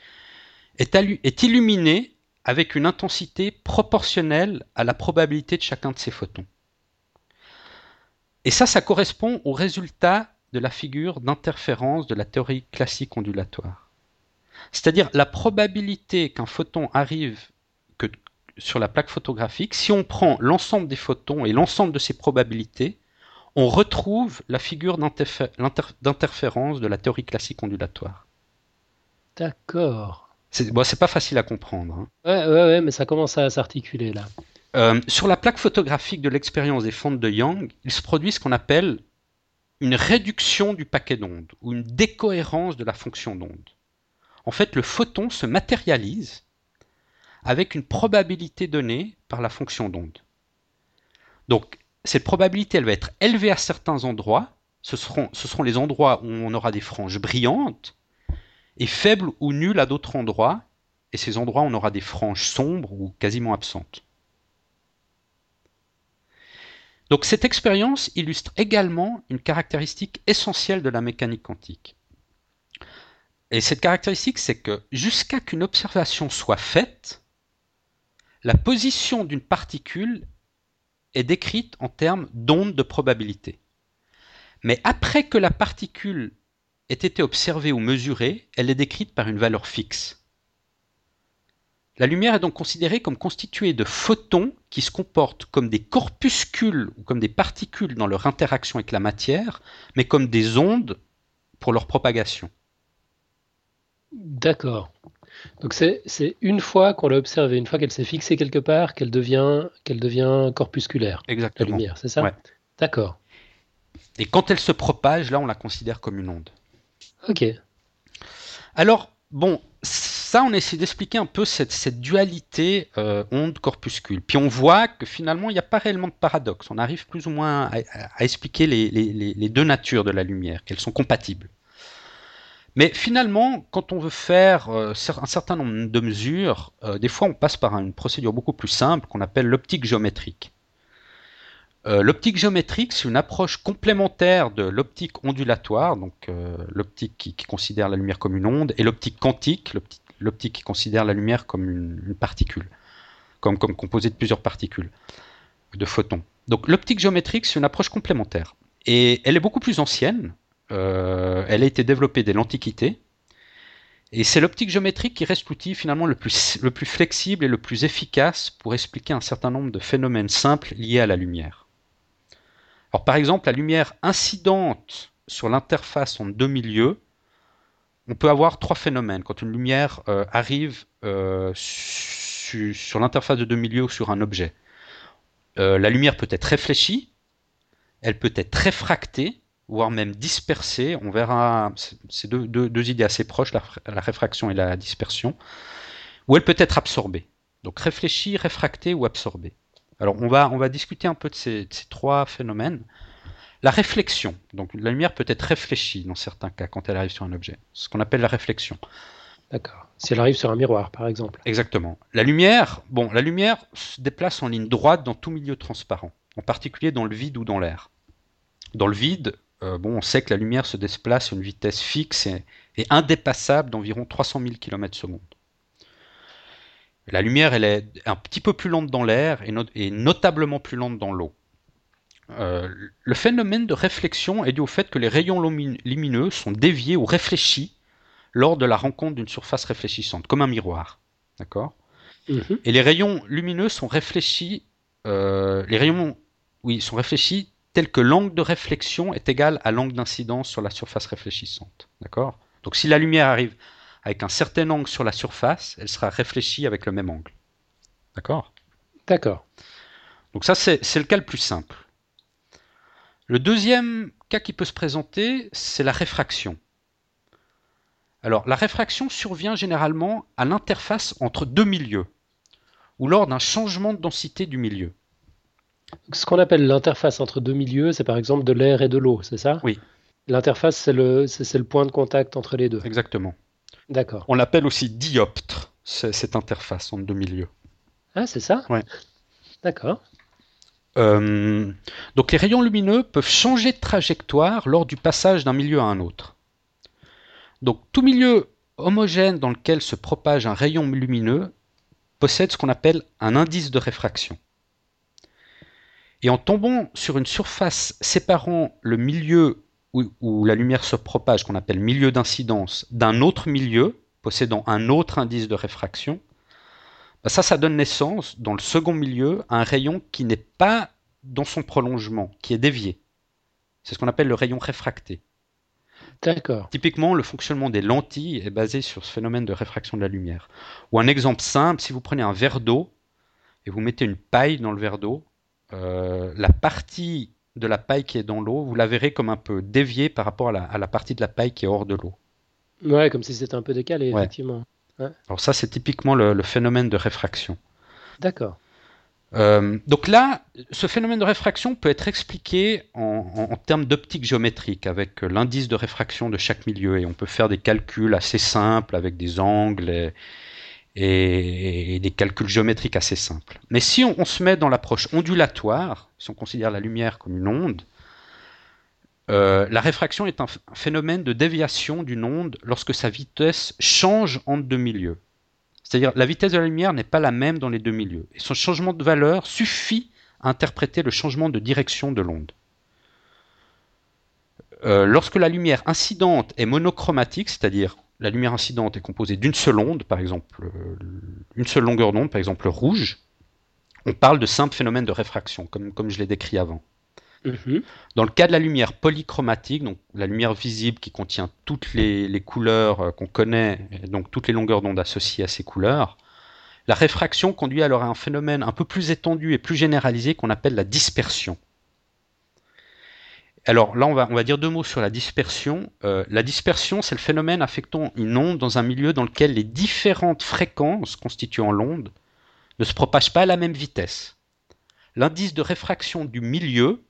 est, est illuminé avec une intensité proportionnelle à la probabilité de chacun de ces photons. Et ça, ça correspond au résultat de la figure d'interférence de la théorie classique ondulatoire. C'est-à-dire la probabilité qu'un photon arrive sur la plaque photographique, si on prend l'ensemble des photons et l'ensemble de ces probabilités, on retrouve la figure d'interférence de la théorie classique ondulatoire. D'accord. C'est bon, pas facile à comprendre. Hein. Ouais, ouais, ouais, mais ça commence à s'articuler là. Euh, sur la plaque photographique de l'expérience des fentes de Young, il se produit ce qu'on appelle une réduction du paquet d'ondes ou une décohérence de la fonction d'onde. En fait, le photon se matérialise avec une probabilité donnée par la fonction d'onde. Donc, cette probabilité, elle va être élevée à certains endroits. Ce seront, les endroits où on aura des franges brillantes, et faibles ou nulles à d'autres endroits. Et ces endroits, on aura des franges sombres ou quasiment absentes. Donc cette expérience illustre également une caractéristique essentielle de la mécanique quantique. Et cette caractéristique, c'est que jusqu'à qu'une observation soit faite, la position d'une particule est décrite en termes d'onde de probabilité. Mais après que la particule ait été observée ou mesurée, elle est décrite par une valeur fixe. La lumière est donc considérée comme constituée de photons qui se comportent comme des corpuscules ou comme des particules dans leur interaction avec la matière, mais comme des ondes pour leur propagation. D'accord. Donc c'est une fois qu'on l'a observée, une fois qu'elle s'est fixée quelque part, qu'elle devient, qu'elle devient corpusculaire. Exactement. La lumière, c'est ça? D'accord. Et quand elle se propage, là, on la considère comme une onde. Ok. Alors, bon, ça, on essaie d'expliquer un peu cette, dualité euh, onde-corpuscule. Puis on voit que finalement, il n'y a pas réellement de paradoxe. On arrive plus ou moins à, expliquer les, deux natures de la lumière, qu'elles sont compatibles. Mais finalement, quand on veut faire euh, un certain nombre de mesures, euh, des fois on passe par une procédure beaucoup plus simple qu'on appelle l'optique géométrique. Euh, l'optique géométrique, c'est une approche complémentaire de l'optique ondulatoire, donc l'optique qui, considère la lumière comme une onde, et l'optique quantique, l'optique qui considère la lumière comme une, particule, comme, composée de plusieurs particules, de photons. Donc l'optique géométrique, c'est une approche complémentaire. Et elle est beaucoup plus ancienne, elle a été développée dès l'Antiquité. Et c'est l'optique géométrique qui reste l'outil finalement le plus, le plus flexible et le plus efficace pour expliquer un certain nombre de phénomènes simples liés à la lumière. Alors par exemple, la lumière incidente sur l'interface en deux milieux, on peut avoir trois phénomènes. Quand une lumière euh, arrive euh, sur l'interface de deux milieux ou sur un objet, la lumière peut être réfléchie, elle peut être réfractée, voire même dispersée. On verra ces deux, deux, idées assez proches, la, réfraction et la dispersion, ou elle peut être absorbée. Donc réfléchie, réfractée ou absorbée. Alors on va, on va discuter un peu de ces, trois phénomènes. La réflexion, donc la lumière peut être réfléchie dans certains cas quand elle arrive sur un objet, ce qu'on appelle la réflexion. D'accord. Si elle arrive sur un miroir, par exemple. Exactement. La lumière, bon, la lumière se déplace en ligne droite dans tout milieu transparent, en particulier dans le vide ou dans l'air. Dans le vide, euh, bon, on sait que la lumière se déplace à une vitesse fixe et, indépassable d'environ 300 000 km s La lumière, elle est un petit peu plus lente dans l'air et, notablement plus lente dans l'eau. Euh, le phénomène de réflexion est dû au fait que les rayons lumineux sont déviés ou réfléchis lors de la rencontre d'une surface réfléchissante, comme un miroir. D'accord? Mhm. Et les rayons lumineux sont réfléchis, euh, les rayons, oui, sont réfléchis tel que l'angle de réflexion est égal à l'angle d'incidence sur la surface réfléchissante. D'accord? Donc si la lumière arrive avec un certain angle sur la surface, elle sera réfléchie avec le même angle. D'accord? D'accord. Donc ça, c'est le cas le plus simple. Le deuxième cas qui peut se présenter, c'est la réfraction. Alors, la réfraction survient généralement à l'interface entre deux milieux, ou lors d'un changement de densité du milieu. Ce qu'on appelle l'interface entre deux milieux, c'est par exemple de l'air et de l'eau, c'est ça? Oui. L'interface, c'est le, le point de contact entre les deux. Exactement. D'accord. On l'appelle aussi dioptre, cette interface entre deux milieux. Ah, c'est ça? Ouais. D'accord. Euh, donc les rayons lumineux peuvent changer de trajectoire lors du passage d'un milieu à un autre. Donc tout milieu homogène dans lequel se propage un rayon lumineux possède ce qu'on appelle un indice de réfraction. Et en tombant sur une surface séparant le milieu où, la lumière se propage, qu'on appelle milieu d'incidence, d'un autre milieu possédant un autre indice de réfraction, bah ça, ça donne naissance, dans le second milieu, à un rayon qui n'est pas dans son prolongement, qui est dévié. C'est ce qu'on appelle le rayon réfracté. D'accord. Typiquement, le fonctionnement des lentilles est basé sur ce phénomène de réfraction de la lumière. Ou un exemple simple, si vous prenez un verre d'eau et vous mettez une paille dans le verre d'eau, euh, la partie de la paille qui est dans l'eau, vous la verrez comme un peu déviée par rapport à la, partie de la paille qui est hors de l'eau. Ouais, comme si c'était un peu décalé, effectivement. Alors ça, c'est typiquement le, phénomène de réfraction. D'accord. Euh, donc là, ce phénomène de réfraction peut être expliqué en, termes d'optique géométrique avec l'indice de réfraction de chaque milieu et on peut faire des calculs assez simples avec des angles et, des calculs géométriques assez simples. Mais si on, se met dans l'approche ondulatoire, si on considère la lumière comme une onde, euh, la réfraction est un, phénomène de déviation d'une onde lorsque sa vitesse change entre deux milieux. C'est-à-dire la vitesse de la lumière n'est pas la même dans les deux milieux. Et son changement de valeur suffit à interpréter le changement de direction de l'onde. Euh, lorsque la lumière incidente est monochromatique, c'est-à-dire la lumière incidente est composée d'une seule onde, par exemple euh, une seule longueur d'onde, par exemple rouge, on parle de simple phénomène de réfraction, comme, comme je l'ai décrit avant. Mhm. Dans le cas de la lumière polychromatique, donc la lumière visible qui contient toutes les, couleurs euh, qu'on connaît, donc toutes les longueurs d'onde associées à ces couleurs, la réfraction conduit alors à un phénomène un peu plus étendu et plus généralisé qu'on appelle la dispersion. Alors là, on va, dire deux mots sur la dispersion. Euh, la dispersion, c'est le phénomène affectant une onde dans un milieu dans lequel les différentes fréquences constituant l'onde ne se propagent pas à la même vitesse. L'indice de réfraction du milieu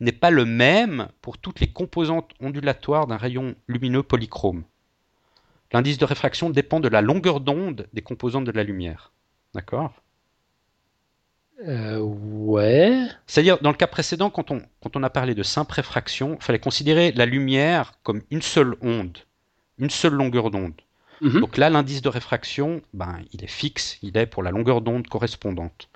n'est pas le même pour toutes les composantes ondulatoires d'un rayon lumineux polychrome. L'indice de réfraction dépend de la longueur d'onde des composantes de la lumière. D'accord? Euh, Ouais. C'est-à-dire, dans le cas précédent, quand on, quand on a parlé de simple réfraction, il fallait considérer la lumière comme une seule onde, une seule longueur d'onde. Mhm. Donc là, l'indice de réfraction, ben, il est fixe, il est pour la longueur d'onde correspondante.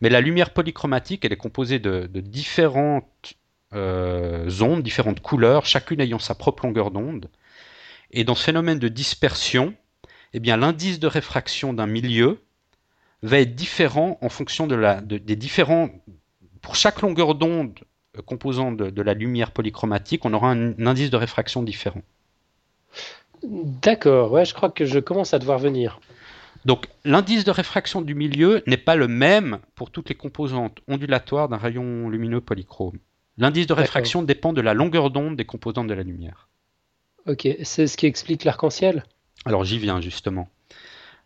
Mais la lumière polychromatique, elle est composée de, différentes euh, ondes, différentes couleurs, chacune ayant sa propre longueur d'onde. Et dans ce phénomène de dispersion, eh bien, l'indice de réfraction d'un milieu va être différent en fonction de la, des différents. Pour chaque longueur d'onde euh, composant de, la lumière polychromatique, on aura un, indice de réfraction différent. D'accord, ouais, je crois que je commence à devoir venir. Donc l'indice de réfraction du milieu n'est pas le même pour toutes les composantes ondulatoires d'un rayon lumineux polychrome. L'indice de réfraction dépend de la longueur d'onde des composantes de la lumière. Ok, c'est ce qui explique l'arc-en-ciel? Alors j'y viens justement.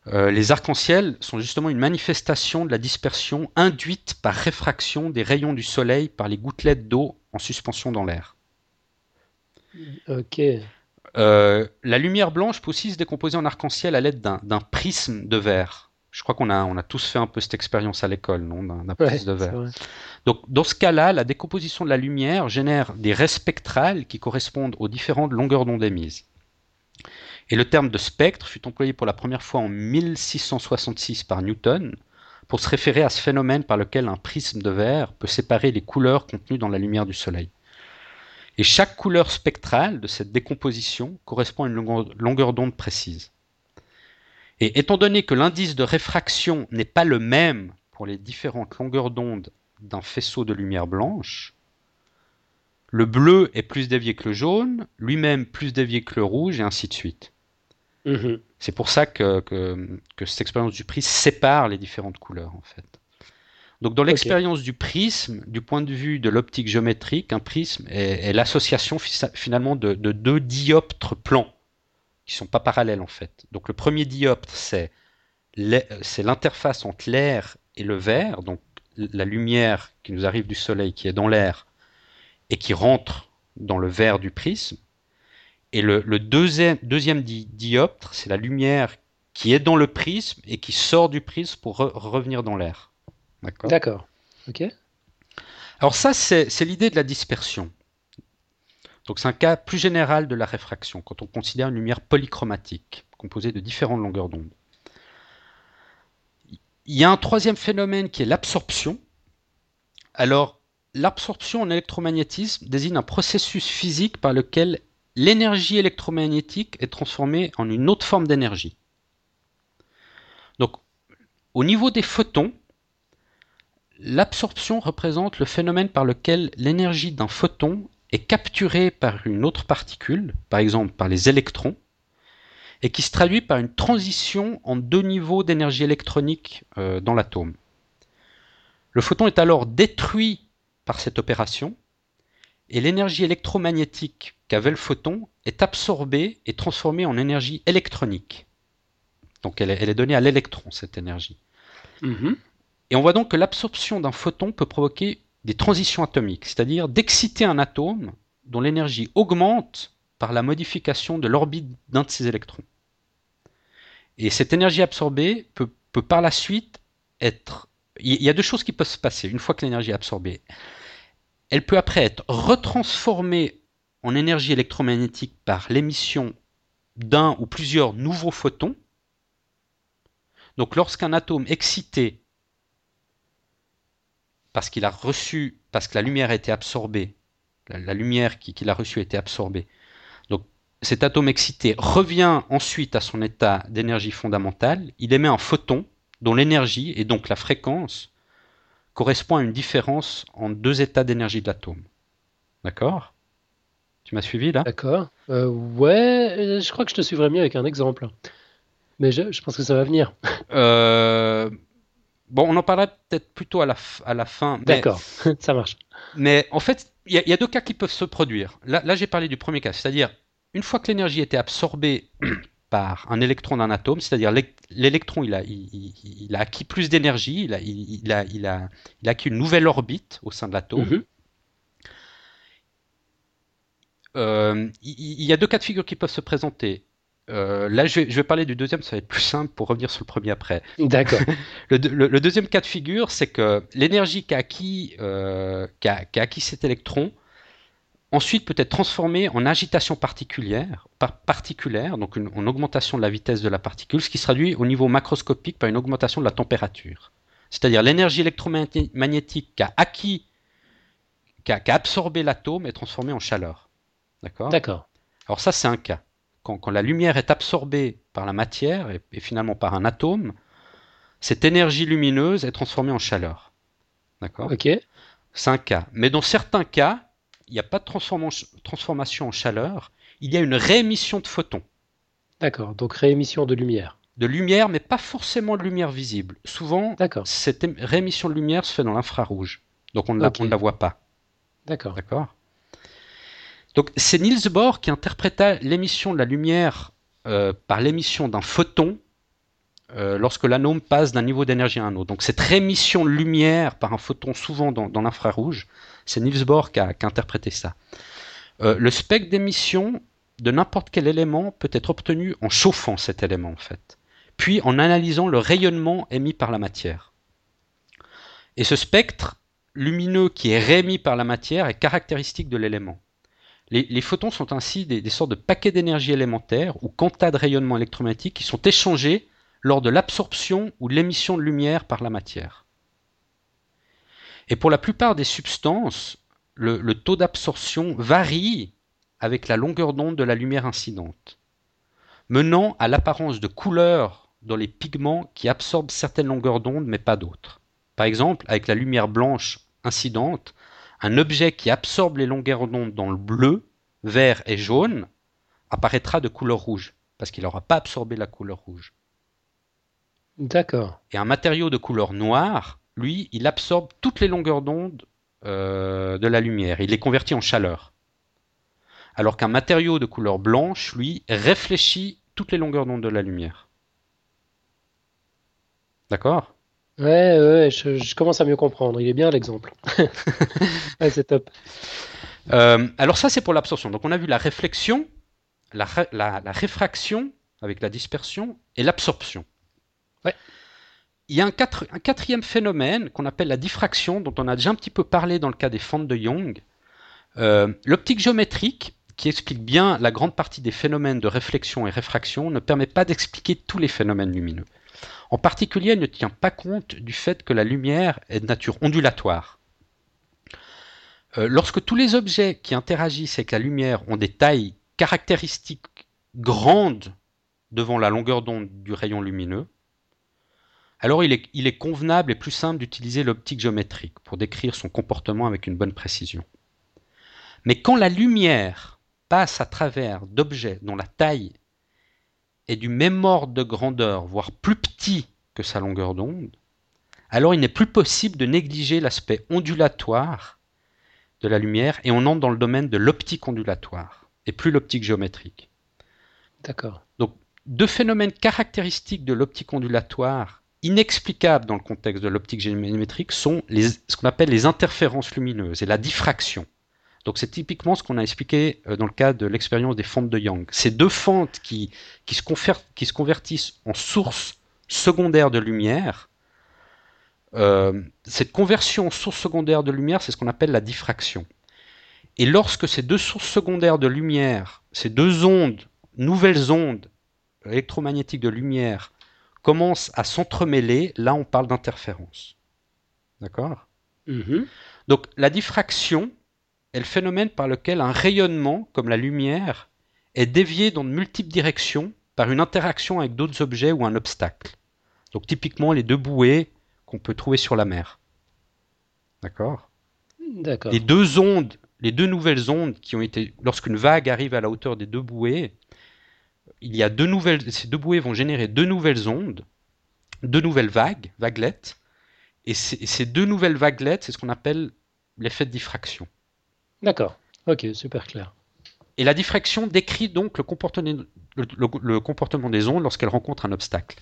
Euh, les arcs-en-ciel sont justement une manifestation de la dispersion induite par réfraction des rayons du soleil par les gouttelettes d'eau en suspension dans l'air. Ok. Euh, la lumière blanche peut aussi se décomposer en arc-en-ciel à l'aide d'un prisme de verre. Je crois qu'on a, on a tous fait un peu cette expérience à l'école, non D'un prisme de verre. Donc, dans ce cas-là, la décomposition de la lumière génère des raies spectrales qui correspondent aux différentes longueurs d'onde émises. Et le terme de spectre fut employé pour la première fois en 1666 par Newton pour se référer à ce phénomène par lequel un prisme de verre peut séparer les couleurs contenues dans la lumière du Soleil. Et chaque couleur spectrale de cette décomposition correspond à une longueur d'onde précise. Et étant donné que l'indice de réfraction n'est pas le même pour les différentes longueurs d'onde d'un faisceau de lumière blanche, Le bleu est plus dévié que le jaune, lui-même plus dévié que le rouge, et ainsi de suite. Mhm. C'est pour ça que, que, cette expérience du prisme sépare les différentes couleurs, en fait. Donc, dans l'expérience du prisme, du point de vue de l'optique géométrique, un prisme est, l'association finalement de, deux dioptres plans qui sont pas parallèles, en fait. Donc, le premier dioptre, c'est l'interface entre l'air et le verre, donc la lumière qui nous arrive du soleil, qui est dans l'air, et qui rentre dans le verre du prisme. Et le, deuxième, deuxième dioptre, c'est la lumière qui est dans le prisme et qui sort du prisme pour revenir dans l'air. D'accord? Ok. Alors ça, c'est l'idée de la dispersion. Donc c'est un cas plus général de la réfraction, quand on considère une lumière polychromatique, composée de différentes longueurs d'onde. Il y a un troisième phénomène qui est l'absorption. Alors, l'absorption en électromagnétisme désigne un processus physique par lequel l'énergie électromagnétique est transformée en une autre forme d'énergie. Donc, au niveau des photons, l'absorption représente le phénomène par lequel l'énergie d'un photon est capturée par une autre particule, par exemple par les électrons, et qui se traduit par une transition en deux niveaux d'énergie électronique euh, dans l'atome. Le photon est alors détruit par cette opération, et l'énergie électromagnétique qu'avait le photon est absorbée et transformée en énergie électronique. Donc elle est, donnée à l'électron, cette énergie. Mhm. Et on voit donc que l'absorption d'un photon peut provoquer des transitions atomiques, c'est-à-dire d'exciter un atome dont l'énergie augmente par la modification de l'orbite d'un de ses électrons. Et cette énergie absorbée peut, peut par la suite être... Il y a deux choses qui peuvent se passer une fois que l'énergie est absorbée. Elle peut après être retransformée en énergie électromagnétique par l'émission d'un ou plusieurs nouveaux photons. Donc lorsqu'un atome excité, parce qu'il a reçu, parce que la lumière a été absorbée, la, lumière qu'il a reçue a été absorbée, cet atome excité revient ensuite à son état d'énergie fondamentale, il émet un photon dont l'énergie et donc la fréquence correspond à une différence en deux états d'énergie de l'atome. D'accord? Tu m'as suivi là? D'accord. Euh, ouais, euh, je crois que je te suivrai mieux avec un exemple. Mais je, pense que ça va venir. Euh, bon, on en parlera peut-être plutôt à la, à la fin. D'accord, ça marche. Mais en fait, il y, a deux cas qui peuvent se produire. Là, là j'ai parlé du premier cas, c'est-à-dire une fois que l'énergie était absorbée par un électron d'un atome, c'est-à-dire l'électron, il a, il, a, acquis plus d'énergie, il a, il, a, il, a, acquis une nouvelle orbite au sein de l'atome. Mhm. Il y a deux cas de figure qui peuvent se présenter. Euh, là, je vais, parler du deuxième, ça va être plus simple pour revenir sur le premier après. D'accord. le, deuxième cas de figure, c'est que l'énergie qu'a acquis, euh, acquis cet électron ensuite peut être transformé en agitation particulière, particulière donc une, en augmentation de la vitesse de la particule, ce qui se traduit au niveau macroscopique par une augmentation de la température. C'est-à-dire l'énergie électromagnétique qu'a acquis, qu'a absorbé l'atome est transformée en chaleur. D'accord? D'accord. Alors ça, c'est un cas. Quand, la lumière est absorbée par la matière et, et finalement par un atome, cette énergie lumineuse est transformée en chaleur. D'accord? Ok. C'est un cas. Mais dans certains cas, il n'y a pas de transformation en chaleur, il y a une réémission de photons. D'accord, donc réémission de lumière. De lumière, mais pas forcément de lumière visible. Souvent, cette réémission de lumière se fait dans l'infrarouge. Donc on ne, la, voit pas. D'accord. D'accord? Donc c'est Niels Bohr qui interpréta l'émission de la lumière euh, par l'émission d'un photon euh, lorsque l'anome passe d'un niveau d'énergie à un autre. Donc cette réémission de lumière par un photon souvent dans l'infrarouge, c'est Niels Bohr qui a, interprété ça. Euh, le spectre d'émission de n'importe quel élément peut être obtenu en chauffant cet élément en fait, puis en analysant le rayonnement émis par la matière. Et ce spectre lumineux qui est réémis par la matière est caractéristique de l'élément. Les, photons sont ainsi des, sortes de paquets d'énergie élémentaire ou quantas de rayonnement électromagnétique qui sont échangés lors de l'absorption ou de l'émission de lumière par la matière. Et pour la plupart des substances, le, taux d'absorption varie avec la longueur d'onde de la lumière incidente, menant à l'apparence de couleurs dans les pigments qui absorbent certaines longueurs d'onde mais pas d'autres. Par exemple, avec la lumière blanche incidente, un objet qui absorbe les longueurs d'onde dans le bleu, vert et jaune apparaîtra de couleur rouge, parce qu'il n'aura pas absorbé la couleur rouge. D'accord. Et un matériau de couleur noire, lui, il absorbe toutes les longueurs d'onde euh, de la lumière, il les convertit en chaleur. Alors qu'un matériau de couleur blanche, lui, réfléchit toutes les longueurs d'onde de la lumière. D'accord? Ouais, ouais, je, commence à mieux comprendre. Il est bien l'exemple. ouais, c'est top. Euh, alors ça, c'est pour l'absorption. Donc on a vu la réflexion, la, réfraction avec la dispersion et l'absorption. Ouais. Il y a un, quatrième phénomène qu'on appelle la diffraction, dont on a déjà un petit peu parlé dans le cas des fentes de Young. Euh, l'optique géométrique, qui explique bien la grande partie des phénomènes de réflexion et réfraction, ne permet pas d'expliquer tous les phénomènes lumineux. En particulier, elle ne tient pas compte du fait que la lumière est de nature ondulatoire. Euh, lorsque tous les objets qui interagissent avec la lumière ont des tailles caractéristiques grandes devant la longueur d'onde du rayon lumineux, alors il est, il est convenable et plus simple d'utiliser l'optique géométrique pour décrire son comportement avec une bonne précision. Mais quand la lumière passe à travers d'objets dont la taille est du même ordre de grandeur, voire plus petit que sa longueur d'onde, alors il n'est plus possible de négliger l'aspect ondulatoire de la lumière et on entre dans le domaine de l'optique ondulatoire et plus l'optique géométrique. D'accord. Donc deux phénomènes caractéristiques de l'optique ondulatoire inexplicables dans le contexte de l'optique géométrique sont ce qu'on appelle les interférences lumineuses et la diffraction. Donc c'est typiquement ce qu'on a expliqué euh, dans le cas de l'expérience des fentes de Young. Ces deux fentes qui, qui, se, qui se, convertissent en sources secondaires de lumière, euh, cette conversion en source secondaire de lumière, c'est ce qu'on appelle la diffraction. Et lorsque ces deux sources secondaires de lumière, ces deux ondes, nouvelles ondes électromagnétiques de lumière, commencent à s'entremêler, là on parle d'interférence. D'accord? Mm-hmm. Donc la diffraction, est le phénomène par lequel un rayonnement, comme la lumière, est dévié dans de multiples directions par une interaction avec d'autres objets ou un obstacle. Donc typiquement les deux bouées qu'on peut trouver sur la mer. D'accord? D'accord. Les deux ondes, les deux nouvelles ondes qui ont été, lorsqu'une vague arrive à la hauteur des deux bouées, il y a deux nouvelles, ces deux bouées vont générer deux nouvelles ondes, deux nouvelles vagues, vaguelettes, et ces deux nouvelles vaguelettes, c'est ce qu'on appelle l'effet de diffraction. D'accord. Ok, super clair. Et la diffraction décrit donc le comportement, des ondes lorsqu'elles rencontrent un obstacle.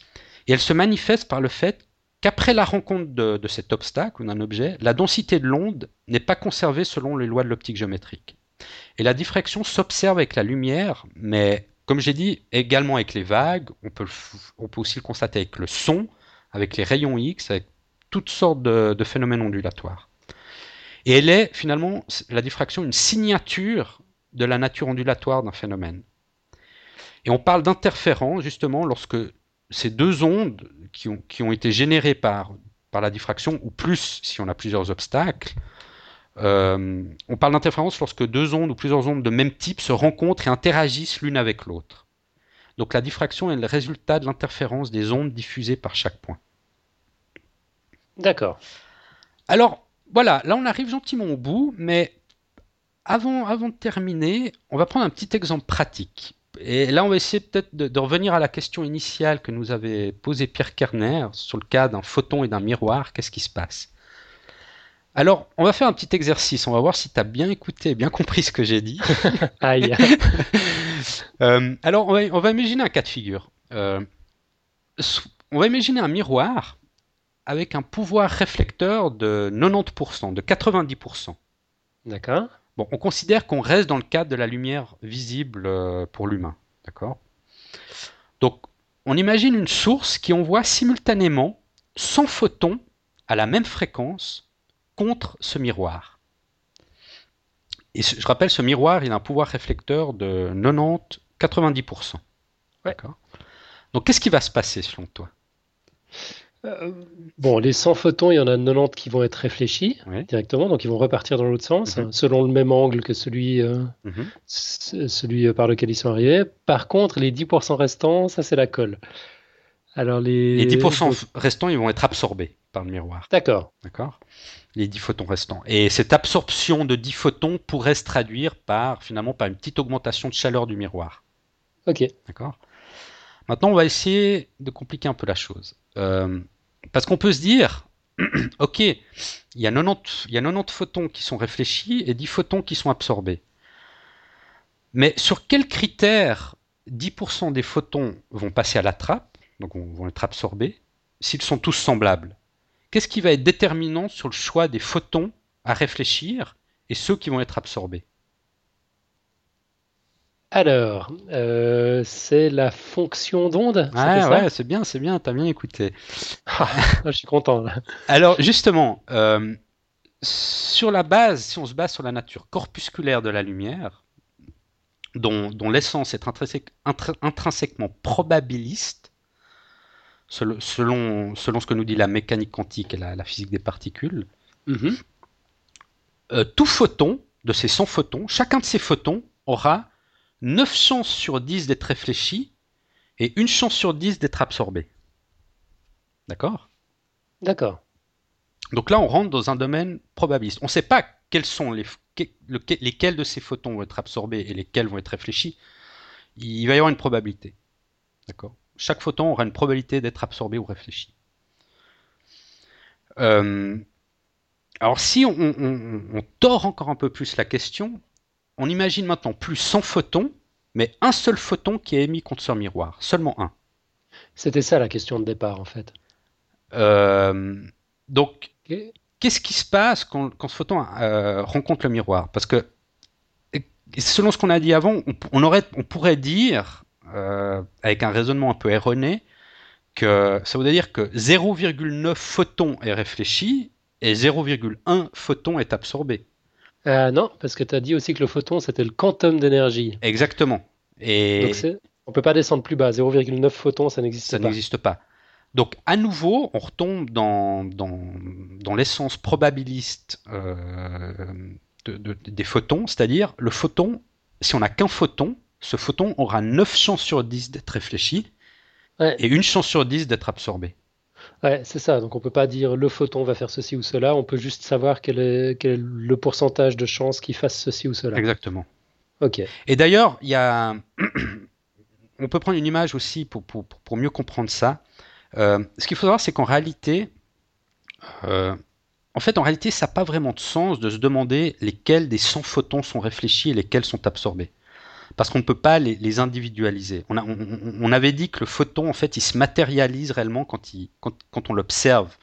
Et elle se manifeste par le fait qu'après la rencontre de, cet obstacle ou d'un objet, la densité de l'onde n'est pas conservée selon les lois de l'optique géométrique. Et la diffraction s'observe avec la lumière, mais comme j'ai dit, également avec les vagues, on peut, aussi le constater avec le son, avec les rayons X, avec toutes sortes de phénomènes ondulatoires. Et elle est finalement, la diffraction, une signature de la nature ondulatoire d'un phénomène. Et on parle d'interférence justement lorsque ces deux ondes qui ont, qui ont été générées par, par la diffraction, ou plus si on a plusieurs obstacles, euh, on parle d'interférence lorsque deux ondes ou plusieurs ondes de même type se rencontrent et interagissent l'une avec l'autre. Donc la diffraction est le résultat de l'interférence des ondes diffusées par chaque point. D'accord. Alors, voilà, là on arrive gentiment au bout, mais avant, avant de terminer, on va prendre un petit exemple pratique. Et là, on va essayer peut-être de, revenir à la question initiale que nous avait posée Pierre Kerner sur le cas d'un photon et d'un miroir. Qu'est-ce qui se passe? Alors, on va faire un petit exercice. On va voir si tu as bien écouté, bien compris ce que j'ai dit. Aïe. Euh, alors, on va, imaginer un cas de figure. Euh, on va imaginer un miroir avec un pouvoir réflecteur de 90%, de 90%. D'accord. Bon, on considère qu'on reste dans le cadre de la lumière visible euh, pour l'humain. D'accord? Donc, on imagine une source qui envoie simultanément 100 photons à la même fréquence contre ce miroir. Et je rappelle, ce miroir, il a un pouvoir réflecteur de 90-90%. D'accord? Donc, qu'est-ce qui va se passer selon toi? Euh, bon, les 100 photons, il y en a 90 qui vont être réfléchis directement, donc ils vont repartir dans l'autre sens, mhm. selon le même angle que celui, euh, mhm. celui euh, par lequel ils sont arrivés. Par contre, les 10% restants, ça c'est la colle. Alors les... les 10% restants, ils vont être absorbés par le miroir. D'accord. D'accord? Les 10 photons restants. Et cette absorption de 10 photons pourrait se traduire par, finalement, par une petite augmentation de chaleur du miroir. Ok. D'accord? Maintenant, on va essayer de compliquer un peu la chose. Euh, parce qu'on peut se dire, ok, il y, a 90, il y a 90 photons qui sont réfléchis et 10 photons qui sont absorbés. Mais sur quels critères 10% des photons vont passer à la trappe, donc vont être absorbés, s'ils sont tous semblables? Qu'est-ce qui va être déterminant sur le choix des photons à réfléchir et ceux qui vont être absorbés? Alors, euh, c'est la fonction d'onde Ah ouais, c'est bien, c'est bien, t'as bien écouté. Ah, je suis content. Alors justement, euh, sur la base, si on se base sur la nature corpusculaire de la lumière, dont, l'essence est intrinsèquement probabiliste, selon, selon, ce que nous dit la mécanique quantique et la, physique des particules, mhm. euh, tout photon, de ces 100 photons, chacun de ces photons aura 9 chances sur 10 d'être réfléchi et une chance sur 10 d'être absorbé. D'accord? D'accord. Donc là, on rentre dans un domaine probabiliste. On ne sait pas quels sont les, lesquels de ces photons vont être absorbés et lesquels vont être réfléchis. Il va y avoir une probabilité. D'accord? Chaque photon aura une probabilité d'être absorbé ou réfléchi. Euh, alors si on, on, tord encore un peu plus la question, on imagine maintenant plus 100 photons, mais un seul photon qui est émis contre ce miroir, seulement un. C'était ça la question de départ en fait. Euh, donc, qu'est-ce qui se passe quand, ce photon euh, rencontre le miroir? Parce que, selon ce qu'on a dit avant, on, aurait, on pourrait dire, euh, avec un raisonnement un peu erroné, que ça voudrait dire que 0,9 photon est réfléchi et 0,1 photon est absorbé. Euh, non, parce que tu as dit aussi que le photon, c'était le quantum d'énergie. Exactement. Et... Donc on peut pas descendre plus bas. 0,9 photons, ça n'existe pas. Ça n'existe pas. Donc, à nouveau, on retombe dans, dans, l'essence probabiliste euh, des photons, c'est-à-dire le photon, si on n'a qu'un photon, ce photon aura 9 chances sur 10 d'être réfléchi et une chance sur 10 d'être absorbé. Ouais, c'est ça. Donc on peut pas dire le photon va faire ceci ou cela. On peut juste savoir quel est, le pourcentage de chances qu'il fasse ceci ou cela. Exactement. Ok. Et d'ailleurs, il y a, on peut prendre une image aussi pour, pour, pour mieux comprendre ça. Euh, ce qu'il faut savoir, c'est qu'en réalité, euh, en fait, en réalité, ça n'a pas vraiment de sens de se demander lesquels des 100 photons sont réfléchis et lesquels sont absorbés parce qu'on ne peut pas les, individualiser. On, avait dit que le photon, en fait, il se matérialise réellement quand, on l'observe.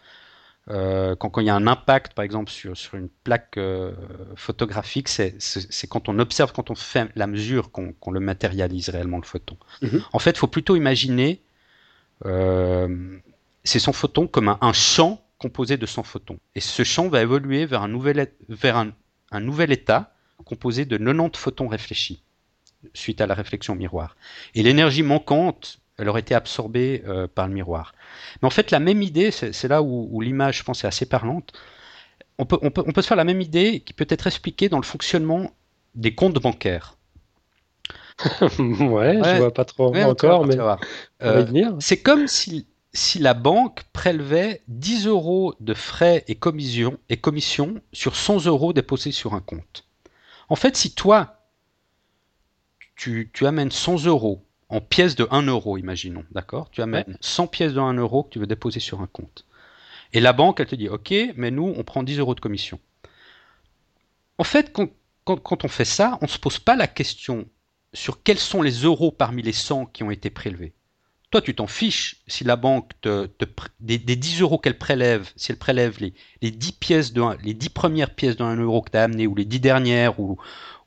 Euh, quand, il y a un impact, par exemple, sur, une plaque euh, photographique, c'est quand on observe, quand on fait la mesure, qu'on le matérialise réellement, le photon. Mhm. En fait, il faut plutôt imaginer euh, ces 100 photons comme un, champ composé de 100 photons. Et ce champ va évoluer vers un nouvel, vers un nouvel état composé de 90 photons réfléchis suite à la réflexion miroir. Et l'énergie manquante, elle aurait été absorbée euh, par le miroir. Mais en fait, la même idée, c'est là où, l'image, je pense, est assez parlante. On peut, on, peut, on peut se faire la même idée qui peut être expliquée dans le fonctionnement des comptes bancaires. ouais, je vois pas trop encore, mais euh, c'est comme si, si la banque prélevait 10 euros de frais et commissions, et commissions sur 100 euros déposés sur un compte. En fait, si toi, tu, amènes 100 euros en pièces de 1 euro, imaginons, d'accord? Tu amènes 100 pièces de 1 euro que tu veux déposer sur un compte. Et la banque, elle te dit, OK, mais nous, on prend 10 euros de commission. En fait, quand, on fait ça, on ne se pose pas la question sur quels sont les euros parmi les 100 qui ont été prélevés. Toi, tu t'en fiches si la banque te, des, 10 euros qu'elle prélève, si elle prélève les, les 10 pièces de les 10 premières pièces de 1 euro que tu as amené, ou les 10 dernières, ou,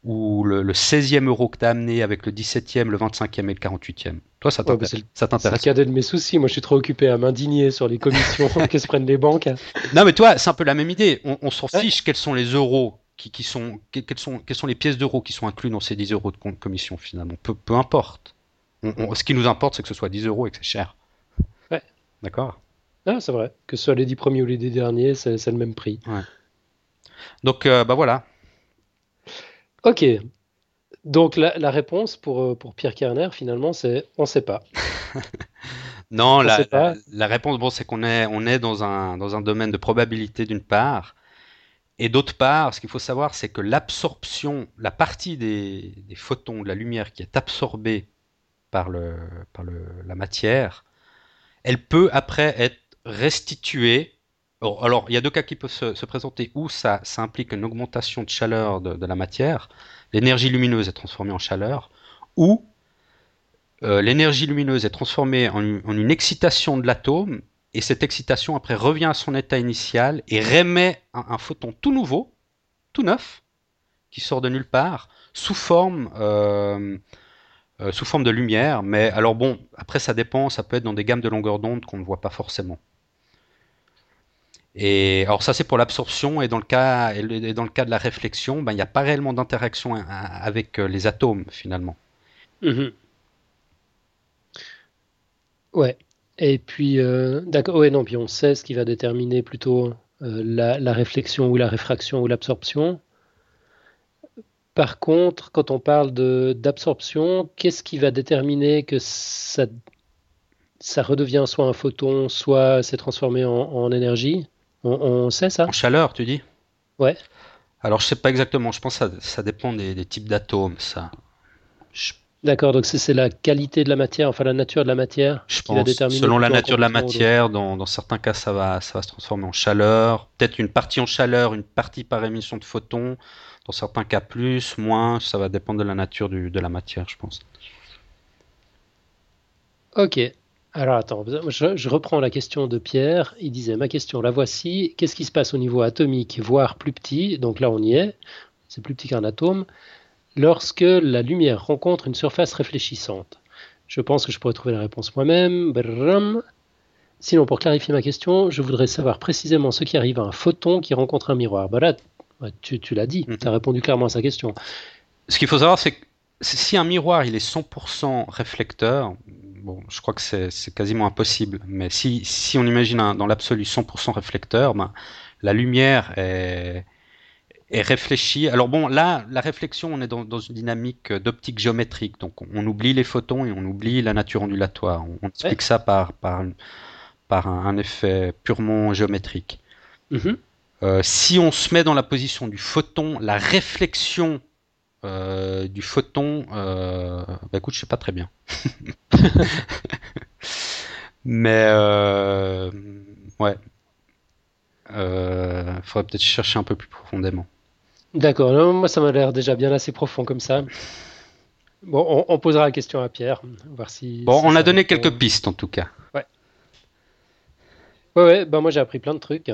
ou le, 16e euro que tu as amené avec le 17e, le 25e et le 48e. Toi, ça t'intéresse C'est le de mes soucis. Moi, je suis trop occupé à m'indigner sur les commissions que se prennent les banques. Non, mais toi, c'est un peu la même idée. On, s'en fiche quels sont les euros qui, sont, quelles sont, quelles sont les pièces d'euros qui sont inclus dans ces 10 euros de commission finalement. Peu, peu importe. ce qui nous importe, c'est que ce soit 10 euros et que c'est cher. Ouais. D'accord? Ah, c'est vrai. Que ce soit les 10 premiers ou les 10 derniers, c'est le même prix. Ouais. Donc, euh, bah voilà. Ok. Donc la, réponse pour, euh, pour Pierre Kerner, finalement, c'est on ne sait pas. Non, la, la, la, réponse, bon, c'est qu'on est, on est dans un, dans un domaine de probabilité d'une part, et d'autre part, ce qu'il faut savoir, c'est que l'absorption, la partie des, des, photons de la lumière qui est absorbée par, le, par le, la matière, elle peut après être restituée. Alors, il y a deux cas qui peuvent se, se présenter. Où ça, implique une augmentation de chaleur de, la matière, l'énergie lumineuse est transformée en chaleur, ou euh, l'énergie lumineuse est transformée en une, excitation de l'atome. Et cette excitation après revient à son état initial et remet un, un, photon tout nouveau, tout neuf, qui sort de nulle part, sous forme, euh, euh, sous forme de lumière. Mais alors bon, après ça dépend, ça peut être dans des gammes de longueur d'onde qu'on ne voit pas forcément. Et alors ça c'est pour l'absorption et dans le cas et dans le cas de la réflexion, ben, il n'y a pas réellement d'interaction hein, avec les atomes finalement. Mmh. Ouais. Et puis, euh, d'accord, ouais, non, puis on sait ce qui va déterminer plutôt euh, la, la, réflexion ou la réfraction ou l'absorption. Par contre, quand on parle d'absorption, qu'est-ce qui va déterminer que ça, ça redevient soit un photon, soit c'est transformé en, en énergie? On, on, sait ça En chaleur, tu dis? Ouais. Alors, je sais pas exactement. Je pense que ça, ça dépend des, des types d'atomes, ça. Je D'accord, donc c'est la qualité de la matière, enfin la nature de la matière Je qui pense, va déterminer. Selon la nature de la matière, dans, dans, certains cas, ça va, ça va se transformer en chaleur. Peut-être une partie en chaleur, une partie par émission de photons. Dans certains cas, plus, moins. Ça va dépendre de la nature du, de la matière, je pense. Ok. Alors attends, je, je, reprends la question de Pierre. Il disait ma question, la voici. Qu'est-ce qui se passe au niveau atomique, voire plus petit? Donc là, on y est. C'est plus petit qu'un atome lorsque la lumière rencontre une surface réfléchissante Je pense que je pourrais trouver la réponse moi-même. Sinon, pour clarifier ma question, je voudrais savoir précisément ce qui arrive à un photon qui rencontre un miroir. Bah là, tu, tu l'as dit, mm -hmm. tu as répondu clairement à sa question. Ce qu'il faut savoir, c'est que si un miroir il est 100% réflecteur, bon, je crois que c'est quasiment impossible, mais si, si on imagine un, dans l'absolu 100% réflecteur, ben, la lumière est, est réfléchi. Alors bon, là, la réflexion, on est dans, dans une dynamique d'optique géométrique, donc on, on, oublie les photons et on oublie la nature ondulatoire. On, on explique ouais. ça par, par, par un, un, effet purement géométrique. Mm -hmm. euh, si on se met dans la position du photon, la réflexion euh, du photon, euh, bah écoute, je sais pas très bien. Mais euh, ouais, euh, faudrait peut-être chercher un peu plus profondément. D'accord, moi ça m'a l'air déjà bien assez profond comme ça. Bon, on, on, posera la question à Pierre, voir si. Bon, si on a donné répond... quelques pistes en tout cas. Ouais. Ouais, ouais, bah moi j'ai appris plein de trucs.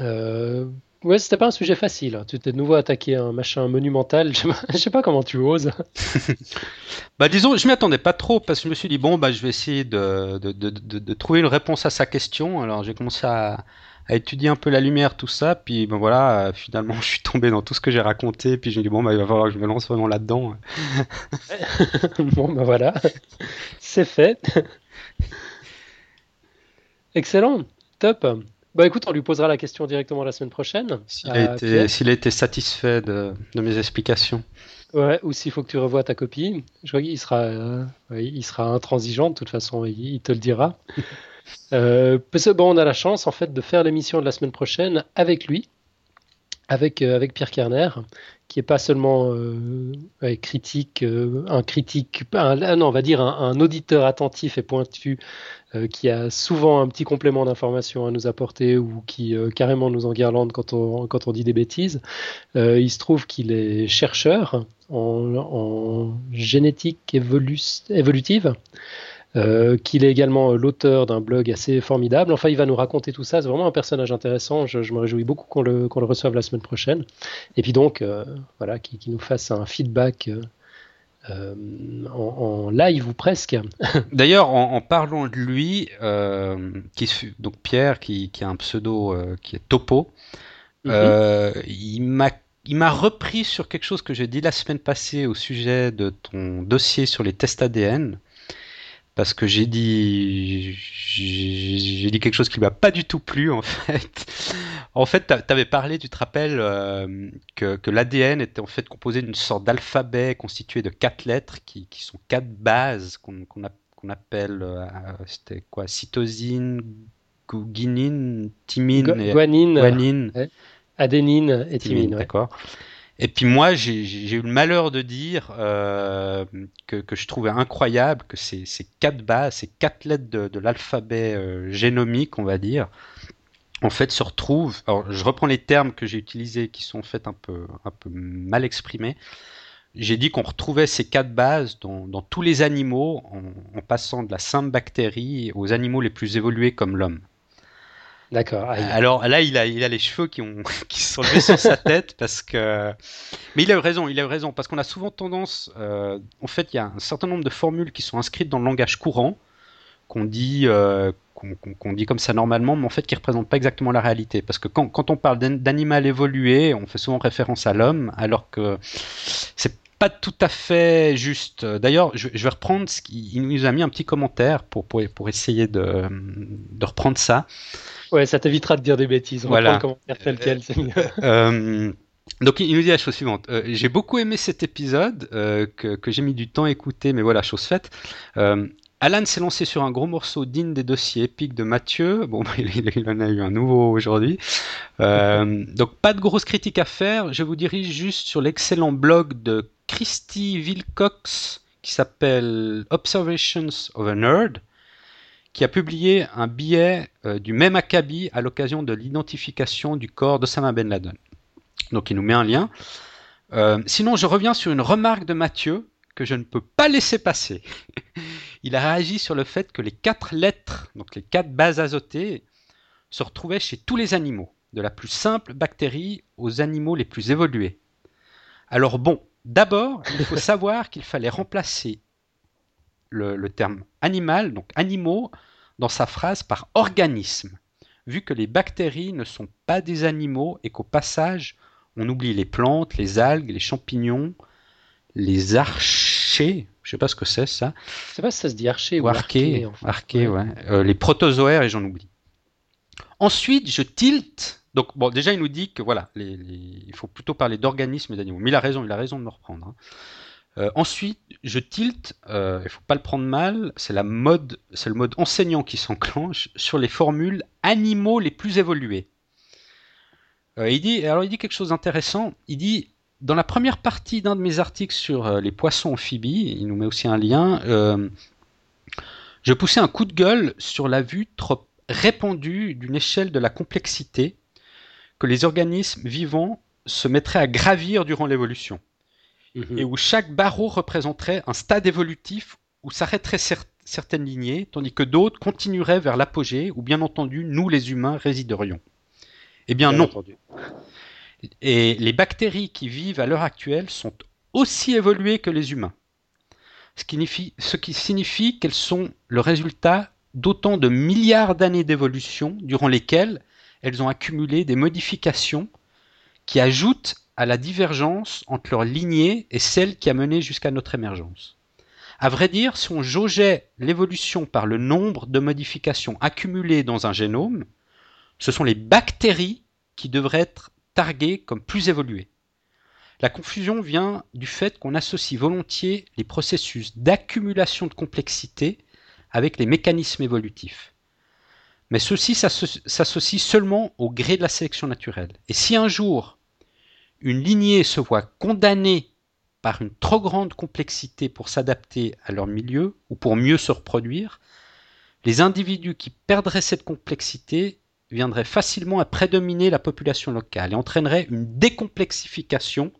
Euh, ouais, c'était pas un sujet facile. Hein. Tu t'es de nouveau attaqué à un machin monumental. Je sais pas comment tu oses. bah disons, je m'y attendais pas trop parce que je me suis dit bon bah je vais essayer de, de, de, de trouver une réponse à sa question. Alors j'ai commencé à à étudier un peu la lumière, tout ça. Puis ben voilà, euh, finalement, je suis tombé dans tout ce que j'ai raconté. Puis je me dis bon, bah, il va falloir que je me lance vraiment là-dedans. bon, ben voilà, c'est fait. Excellent, top. Bah écoute, on lui posera la question directement la semaine prochaine. S'il a, été, a, été satisfait de, de mes explications. Ouais, ou s'il faut que tu revoies ta copie. Je crois qu'il sera, euh, il sera intransigeant de toute façon, il, il te le dira. Euh, parce que bon, on a la chance en fait de faire l'émission de la semaine prochaine avec lui, avec, euh, avec Pierre Kerner, qui est pas seulement ouais, critique, un critique, un, ah non, on va dire un, un auditeur attentif et pointu, qui a souvent un petit complément d'information à nous apporter ou qui carrément nous enguirlande quand on, quand on dit des bêtises. il se trouve qu'il est chercheur en, génétique évolu évolutive. Euh, qu'il est également l'auteur d'un blog assez formidable. Enfin, il va nous raconter tout ça. C'est vraiment un personnage intéressant. Je, me réjouis beaucoup qu'on le, qu le, reçoive la semaine prochaine. Et puis donc, euh, voilà, qu'il qui nous fasse un feedback. Euh, en, en, live ou presque. D'ailleurs, en, en, parlant de lui, euh, qui, donc Pierre, qui, qui, a un pseudo euh, qui est Topo, mm -hmm. il m'a il m'a repris sur quelque chose que j'ai dit la semaine passée au sujet de ton dossier sur les tests ADN parce que j'ai dit j'ai dit quelque chose qui m'a pas du tout plu en fait. En fait, tu avais parlé, tu te rappelles euh, que, que l'ADN était en fait composé d'une sorte d'alphabet constitué de quatre lettres qui, qui sont quatre bases qu'on qu qu'on appelle, c'était quoi, cytosine, guanine, thymine, guanine, adénine et thymine. D'accord. Et puis moi, j'ai eu le malheur de dire euh, que, je trouvais incroyable que ces, quatre bases, ces quatre lettres de, l'alphabet euh, génomique, on va dire, en fait se retrouvent. Alors, je reprends les termes que j'ai utilisés, qui sont en fait un peu, mal exprimés. J'ai dit qu'on retrouvait ces quatre bases dans, tous les animaux, en, passant de la simple bactérie aux animaux les plus évolués comme l'homme. D'accord. Alors là, il a, il a les cheveux qui, ont, qui se sont levés sur sa tête parce que. Mais il a eu raison, il a eu raison parce qu'on a souvent tendance. Euh, en fait, il y a un certain nombre de formules qui sont inscrites dans le langage courant qu'on dit. Euh, qu'on dit comme ça normalement, mais en fait qui ne représentent pas exactement la réalité. Parce que quand, quand on parle d'animal évolué, on fait souvent référence à l'homme, alors que c'est pas tout à fait juste. D'ailleurs, je, je, vais reprendre ce qu'il nous a mis un petit commentaire pour, pour, pour essayer de, de reprendre ça. Ouais, ça t'évitera de dire des bêtises. On voilà. commentaire tel quel, c'est mieux. Euh, donc il nous dit la chose suivante. Euh, j'ai beaucoup aimé cet épisode euh, que, que j'ai mis du temps à écouter, mais voilà, chose faite. Euh, Alan s'est lancé sur un gros morceau digne des dossiers épiques de Mathieu. Bon, il, il en a eu un nouveau aujourd'hui. Euh, donc pas de grosses critiques à faire. Je vous dirige juste sur l'excellent blog de Christy Wilcox qui s'appelle Observations of a Nerd qui a publié un billet euh, du même acabit à l'occasion de l'identification du corps d'Osama Ben Laden. Donc il nous met un lien. Euh, sinon, je reviens sur une remarque de Mathieu que je ne peux pas laisser passer. il a réagi sur le fait que les quatre lettres, donc les quatre bases azotées, se retrouvaient chez tous les animaux, de la plus simple bactérie aux animaux les plus évolués. Alors bon, d'abord, il faut savoir qu'il fallait remplacer le, le, terme animal, donc animaux, dans sa phrase par organisme, vu que les bactéries ne sont pas des animaux et qu'au passage, on oublie les plantes, les algues, les champignons, les archées, je sais pas ce que c'est ça. Je sais pas si ça se dit archer ou, arché, arché, ouais. Euh, les protozoaires et j'en oublie. Ensuite, je tilte. Donc bon, déjà il nous dit que voilà, il faut plutôt parler d'organismes et d'animaux. Mais il a raison, il a raison de me reprendre. Hein. Euh, ensuite, je tilte, euh, il faut pas le prendre mal, c'est la mode, c'est le mode enseignant qui s'enclenche sur les formules animaux les plus évolués. Euh, il dit, il dit quelque chose d'intéressant. Il dit dans la première partie d'un de mes articles sur euh, les poissons amphibies, il nous met aussi un lien. Je poussais un coup de gueule sur la vue trop répandue d'une échelle de la complexité que les organismes vivants se mettraient à gravir durant l'évolution et où chaque barreau représenterait un stade évolutif où s'arrêteraient cer certaines lignées, tandis que d'autres continueraient vers l'apogée, où bien entendu nous les humains résiderions. Eh bien, bien non. Entendu. Et les bactéries qui vivent à l'heure actuelle sont aussi évoluées que les humains. Ce qui signifie, ce qui signifie qu'elles sont le résultat d'autant de milliards d'années d'évolution durant lesquelles elles ont accumulé des modifications qui ajoutent à la divergence entre leur lignée et celle qui a mené jusqu'à notre émergence. À vrai dire, si on jaugeait l'évolution par le nombre de modifications accumulées dans un génome, ce sont les bactéries qui devraient être targuées comme plus évoluées. La confusion vient du fait qu'on associe volontiers les processus d'accumulation de complexité avec les mécanismes évolutifs. Mais ceux-ci s'associent seulement au gré de la sélection naturelle. Et si un jour une lignée se voit condamnée par une trop grande complexité pour s'adapter à leur milieu ou pour mieux se reproduire, les individus qui perdraient cette complexité viendraient facilement à prédominer la population locale et entraîneraient une décomplexification,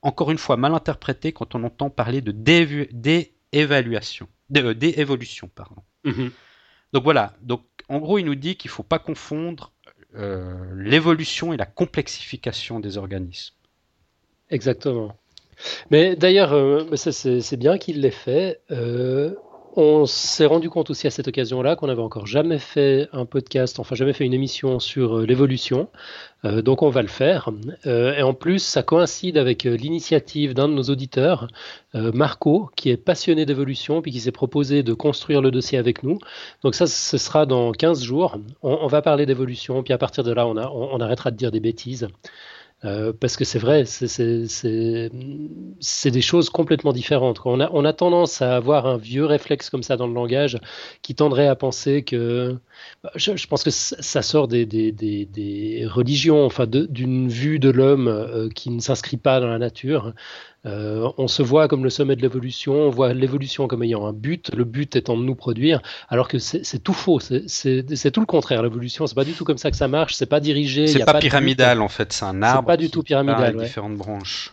encore une fois mal interprétée quand on entend parler de déévaluation, euh, d'évolution. Pardon. Mmh. Donc voilà, donc en gros il nous dit qu'il ne faut pas confondre euh, l'évolution et la complexification des organismes. Exactement. Mais d'ailleurs, euh, c'est bien qu'il l'ait fait. Euh, on s'est rendu compte aussi à cette occasion-là qu'on n'avait encore jamais fait un podcast, enfin jamais fait une émission sur euh, l'évolution. Euh, donc on va le faire. Euh, et en plus, ça coïncide avec l'initiative d'un de nos auditeurs, Marco, qui est passionné d'évolution, puis qui s'est proposé de construire le dossier avec nous. Donc ça, ce sera dans 15 jours. On, va parler d'évolution, puis à partir de là, on, arrêtera de dire des bêtises. Parce que c'est vrai, c'est des choses complètement différentes. On a, tendance à avoir un vieux réflexe comme ça dans le langage qui tendrait à penser que bah, je, pense que ça sort des, des, des, religions, enfin d'une vue de l'homme euh, qui ne s'inscrit pas dans la nature. Euh, on se voit comme le sommet de l'évolution, on voit l'évolution comme ayant un but, le but étant de nous produire, alors que c'est tout faux, c'est tout le contraire. L'évolution, c'est pas du tout comme ça que ça marche, c'est pas dirigé. C'est pas, pas, pyramidal en fait, c'est un arbre. pas du tout pyramidal. Ouais. différentes branches.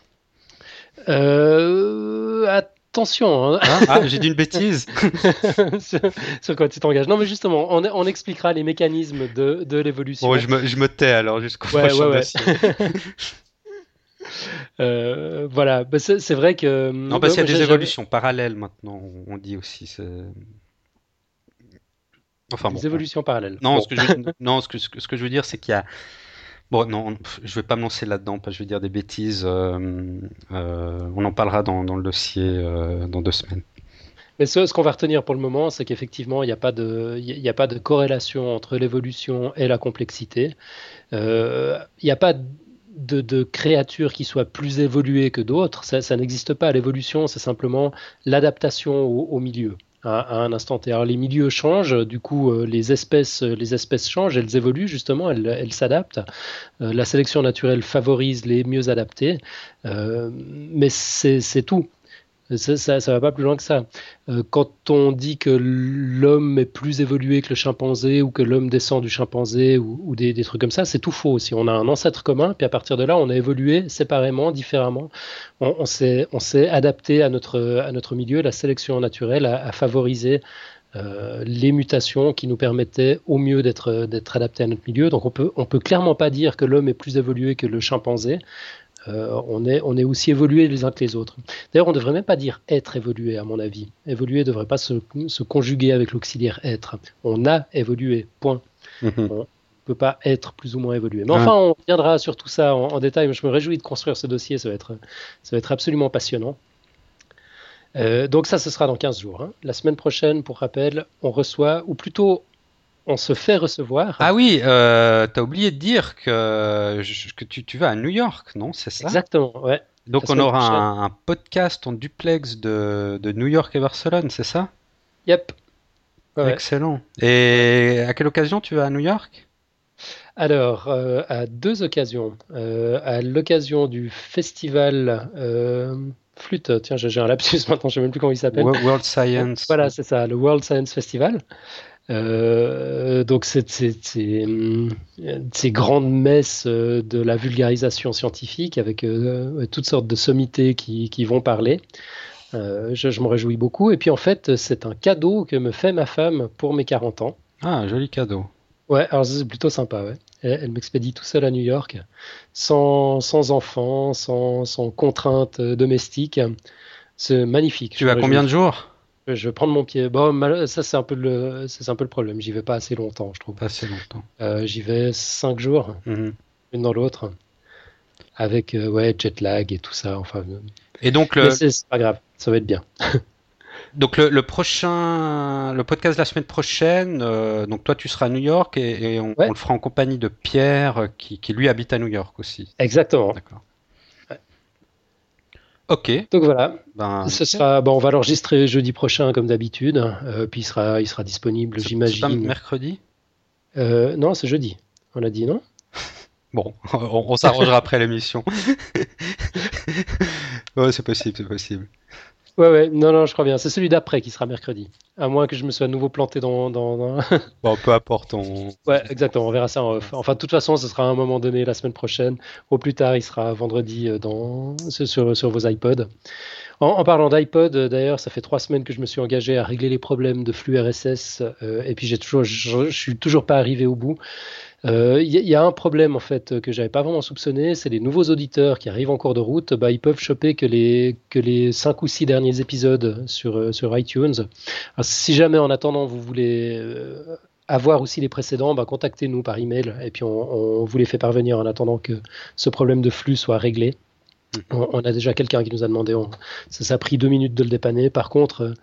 Euh, Attention. Hein. Hein ah, j'ai dit une bêtise. sur, quoi tu t'engages Non, mais justement, on, expliquera les mécanismes de, de l'évolution. Bon, je me, je me, tais alors jusqu'au ouais, prochain ouais, ouais. euh, voilà, bah, c'est vrai que. Non, parce qu'il y a des évolutions parallèles maintenant, on dit aussi. Enfin, des évolutions parallèles. Non, ce que je, non ce, que, ce que je veux dire, c'est qu'il y a Bon, non, je vais pas me lancer là-dedans, parce que je vais dire des bêtises. Euh, euh, on en parlera dans, le dossier euh, dans deux semaines. Mais ce, qu'on va retenir pour le moment, c'est qu'effectivement, il n'y a, pas de, a pas de corrélation entre l'évolution et la complexité. Il n'y a pas de, créatures qui soient plus évoluées que d'autres. Ça, n'existe pas. L'évolution, c'est simplement l'adaptation au milieu à, un instant T. Alors les milieux changent, du coup euh, les espèces, les espèces changent, elles évoluent justement, elles, s'adaptent. Euh, la sélection naturelle favorise les mieux adaptés, euh, mais c'est tout. Ça, ça, va pas plus loin que ça. Euh, quand on dit que l'homme est plus évolué que le chimpanzé ou que l'homme descend du chimpanzé ou, des, trucs comme ça, c'est tout faux aussi. On a un ancêtre commun, puis à partir de là, on a évolué séparément, différemment. On, on s'est adapté à notre, à notre milieu. La sélection naturelle a, favorisé euh, les mutations qui nous permettaient au mieux d'être adaptés à notre milieu. Donc on peut, on peut clairement pas dire que l'homme est plus évolué que le chimpanzé. Euh, on, est, on est aussi évolué les uns que les autres. D'ailleurs, on ne devrait même pas dire être évolué, à mon avis. Évoluer ne devrait pas se, conjuguer avec l'auxiliaire être. On a évolué, point. Mhm. On ne peut pas être plus ou moins évolué. Mais enfin, on reviendra sur tout ça en, détail. Je me réjouis de construire ce dossier, ça va être, ça va être absolument passionnant. Euh, donc ça, ce sera dans 15 jours. Hein. La semaine prochaine, pour rappel, on reçoit, ou plutôt on se fait recevoir. Ah oui, euh, t'as oublié de dire que, que tu, vas à New York, non C'est ça? Exactement, ouais. Donc on aura un, podcast en duplex de, New York et Barcelone, c'est ça? Yep. Excellent. Et à quelle occasion tu vas à New York? Alors, euh, à deux occasions. Euh, à l'occasion du festival Flûte, tiens, j'ai un lapsus maintenant, je ne sais même plus comment il s'appelle. World Science. Voilà, c'est ça, le World Science Festival. Euh, donc c'est ces grandes messes euh, de la vulgarisation scientifique avec euh, toutes sortes de sommités qui, vont parler. je, je m'en réjouis beaucoup. Et puis en fait, c'est un cadeau que me fait ma femme pour mes 40 ans. Ah, joli cadeau. Ouais, alors c'est plutôt sympa, ouais. Elle, m'expédie tout seul à New York, sans, sans enfants, sans, sans contraintes domestiques. C'est magnifique. Tu vas combien de jours? Je vais prendre mon pied. Bon, ça, c'est un, peu le, c'est un peu le problème. J'y vais pas assez longtemps, je trouve. Pas assez longtemps. Euh, j'y vais 5 jours, mhm. une dans l'autre, avec euh, ouais, jet lag et tout ça. Enfin, euh. et donc, le... c'est pas grave, ça va être bien. donc, le, prochain, le podcast de la semaine prochaine, donc toi, tu seras à New York et, on, on, le fera en compagnie de Pierre, qui, qui lui habite à New York aussi. Exactement. D'accord. Ok. Donc voilà. Ben, Ce sera, bon, on va l'enregistrer jeudi prochain comme d'habitude. Euh, puis il sera, il sera disponible, j'imagine. mercredi? Euh, Non, c'est jeudi. On a dit non? Bon, on, s'arrangera après l'émission. ouais, c'est possible, c'est possible. Ouais, ouais, non, non, je crois bien. C'est celui d'après qui sera mercredi. À moins que je me sois à nouveau planté dans. dans, bon, peu importe. On... Ouais, exactement, on verra ça en off. Enfin, de toute façon, ce sera à un moment donné la semaine prochaine. Au plus tard, il sera vendredi euh, dans... sur, sur vos iPods. En, parlant d'iPod, euh, d'ailleurs, ça fait trois semaines que je me suis engagé à régler les problèmes de flux RSS. Euh, et puis, j'ai toujours, je, je suis toujours pas arrivé au bout. Il euh, y, a un problème en fait que j'avais pas vraiment soupçonné, c'est les nouveaux auditeurs qui arrivent en cours de route, bah, ils peuvent choper que les que cinq ou six derniers épisodes sur euh, iTunes. si jamais en attendant vous voulez euh, avoir aussi les précédents, bah, contactez-nous par email et puis on, vous les fait parvenir en attendant que ce problème de flux soit réglé. On, a déjà quelqu'un qui nous a demandé, ça, a pris deux minutes de le dépanner. Par contre, euh,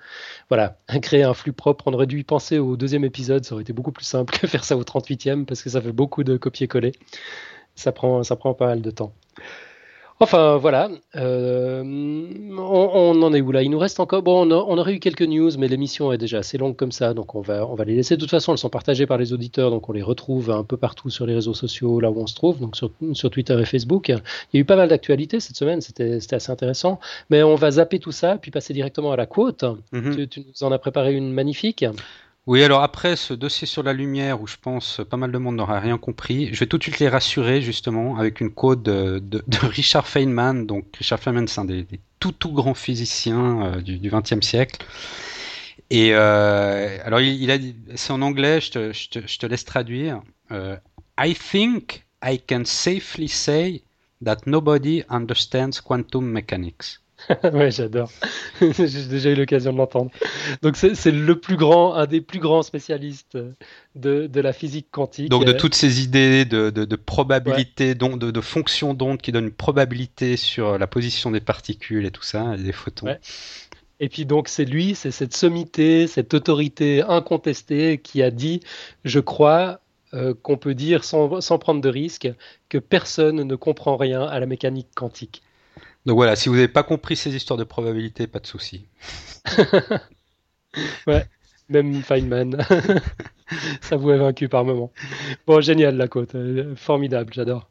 voilà, créer un flux propre, on aurait dû y penser au deuxième épisode, ça aurait été beaucoup plus simple que faire ça au 38e parce que ça fait beaucoup de copier-coller. Ça prend, ça prend pas mal de temps. Enfin voilà, euh, on, en est où là? Il nous reste encore. Bon, on, aurait eu quelques news, mais l'émission est déjà assez longue comme ça, donc on va, on va les laisser. De toute façon, elles sont partagées par les auditeurs, donc on les retrouve un peu partout sur les réseaux sociaux, là où on se trouve, donc sur, sur Twitter et Facebook. Il y a eu pas mal d'actualités cette semaine, c'était assez intéressant. Mais on va zapper tout ça, puis passer directement à la quote. Mhm. tu, tu, nous en as préparé une magnifique. Oui, alors après ce dossier sur la lumière où je pense pas mal de monde n'aura rien compris, je vais tout de suite les rassurer justement avec une quote de, Richard Feynman. Donc Richard Feynman, c'est un des, tout tout grands physiciens euh, du XXe siècle. Et euh, alors il, a dit, c'est en anglais, je te, laisse traduire. Euh, I think I can safely say that nobody understands quantum mechanics. ouais, j'adore. J'ai déjà eu l'occasion de l'entendre. Donc c'est le plus grand, un des plus grands spécialistes de, de la physique quantique. Donc de toutes ces idées de, de, de probabilité, de, de fonction d'onde qui donnent une probabilité sur la position des particules et tout ça, et des photons. Et puis donc c'est lui, c'est cette sommité, cette autorité incontestée qui a dit, je crois, euh, qu'on peut dire sans, sans, prendre de risque, que personne ne comprend rien à la mécanique quantique. Donc voilà, si vous n'avez pas compris ces histoires de probabilité, pas de souci. ouais, même Feynman. Ça vous a vaincu par moment. Bon, génial la côte, euh, formidable, j'adore.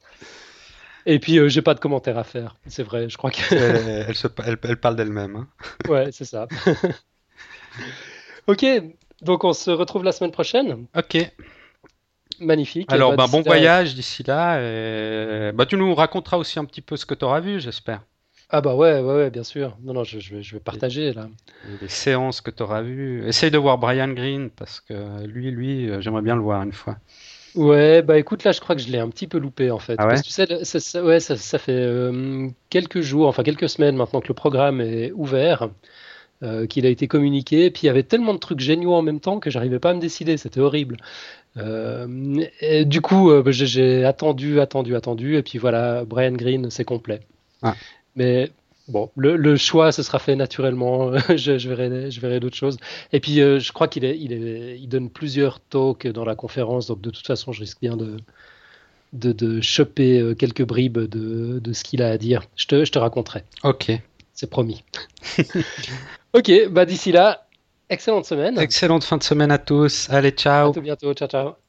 Et puis, euh, j'ai pas de commentaires à faire, c'est vrai, je crois que. elle, elle, parle d'elle-même. Hein. Ouais, c'est ça. ok, donc on se retrouve la semaine prochaine. Ok. Magnifique. Alors, bah, bon voyage d'ici là. Et... Bah, tu nous raconteras aussi un petit peu ce que tu auras vu, j'espère. Ah bah ouais, ouais, ouais, bien sûr. Non, non, je, je, vais, je vais, partager là. Les séances que tu auras vues. Essaye de voir Brian Green parce que lui, lui, euh, j'aimerais bien le voir une fois. Ouais, bah écoute, là je crois que je l'ai un petit peu loupé en fait. Ah ouais parce que tu sais, ça, ça, ouais, ça, ça fait euh, quelques jours, enfin quelques semaines maintenant que le programme est ouvert, euh, qu'il a été communiqué, puis il y avait tellement de trucs géniaux en même temps que j'arrivais pas à me décider, c'était horrible. et du coup, bah, j'ai attendu, attendu, attendu, et puis voilà, Brian Green, c'est complet. Ah. Mais bon, le, choix, ce sera fait naturellement. je, verrai, je verrai d'autres choses. Et puis, euh, je crois qu'il il, il donne plusieurs talks dans la conférence. Donc, de toute façon, je risque bien de, de, de choper euh, quelques bribes de, de ce qu'il a à dire. Je te, je te raconterai. Ok. C'est promis. ok, bah d'ici là, excellente semaine. Excellente fin de semaine à tous. Allez, ciao. À tout bientôt. Ciao, ciao.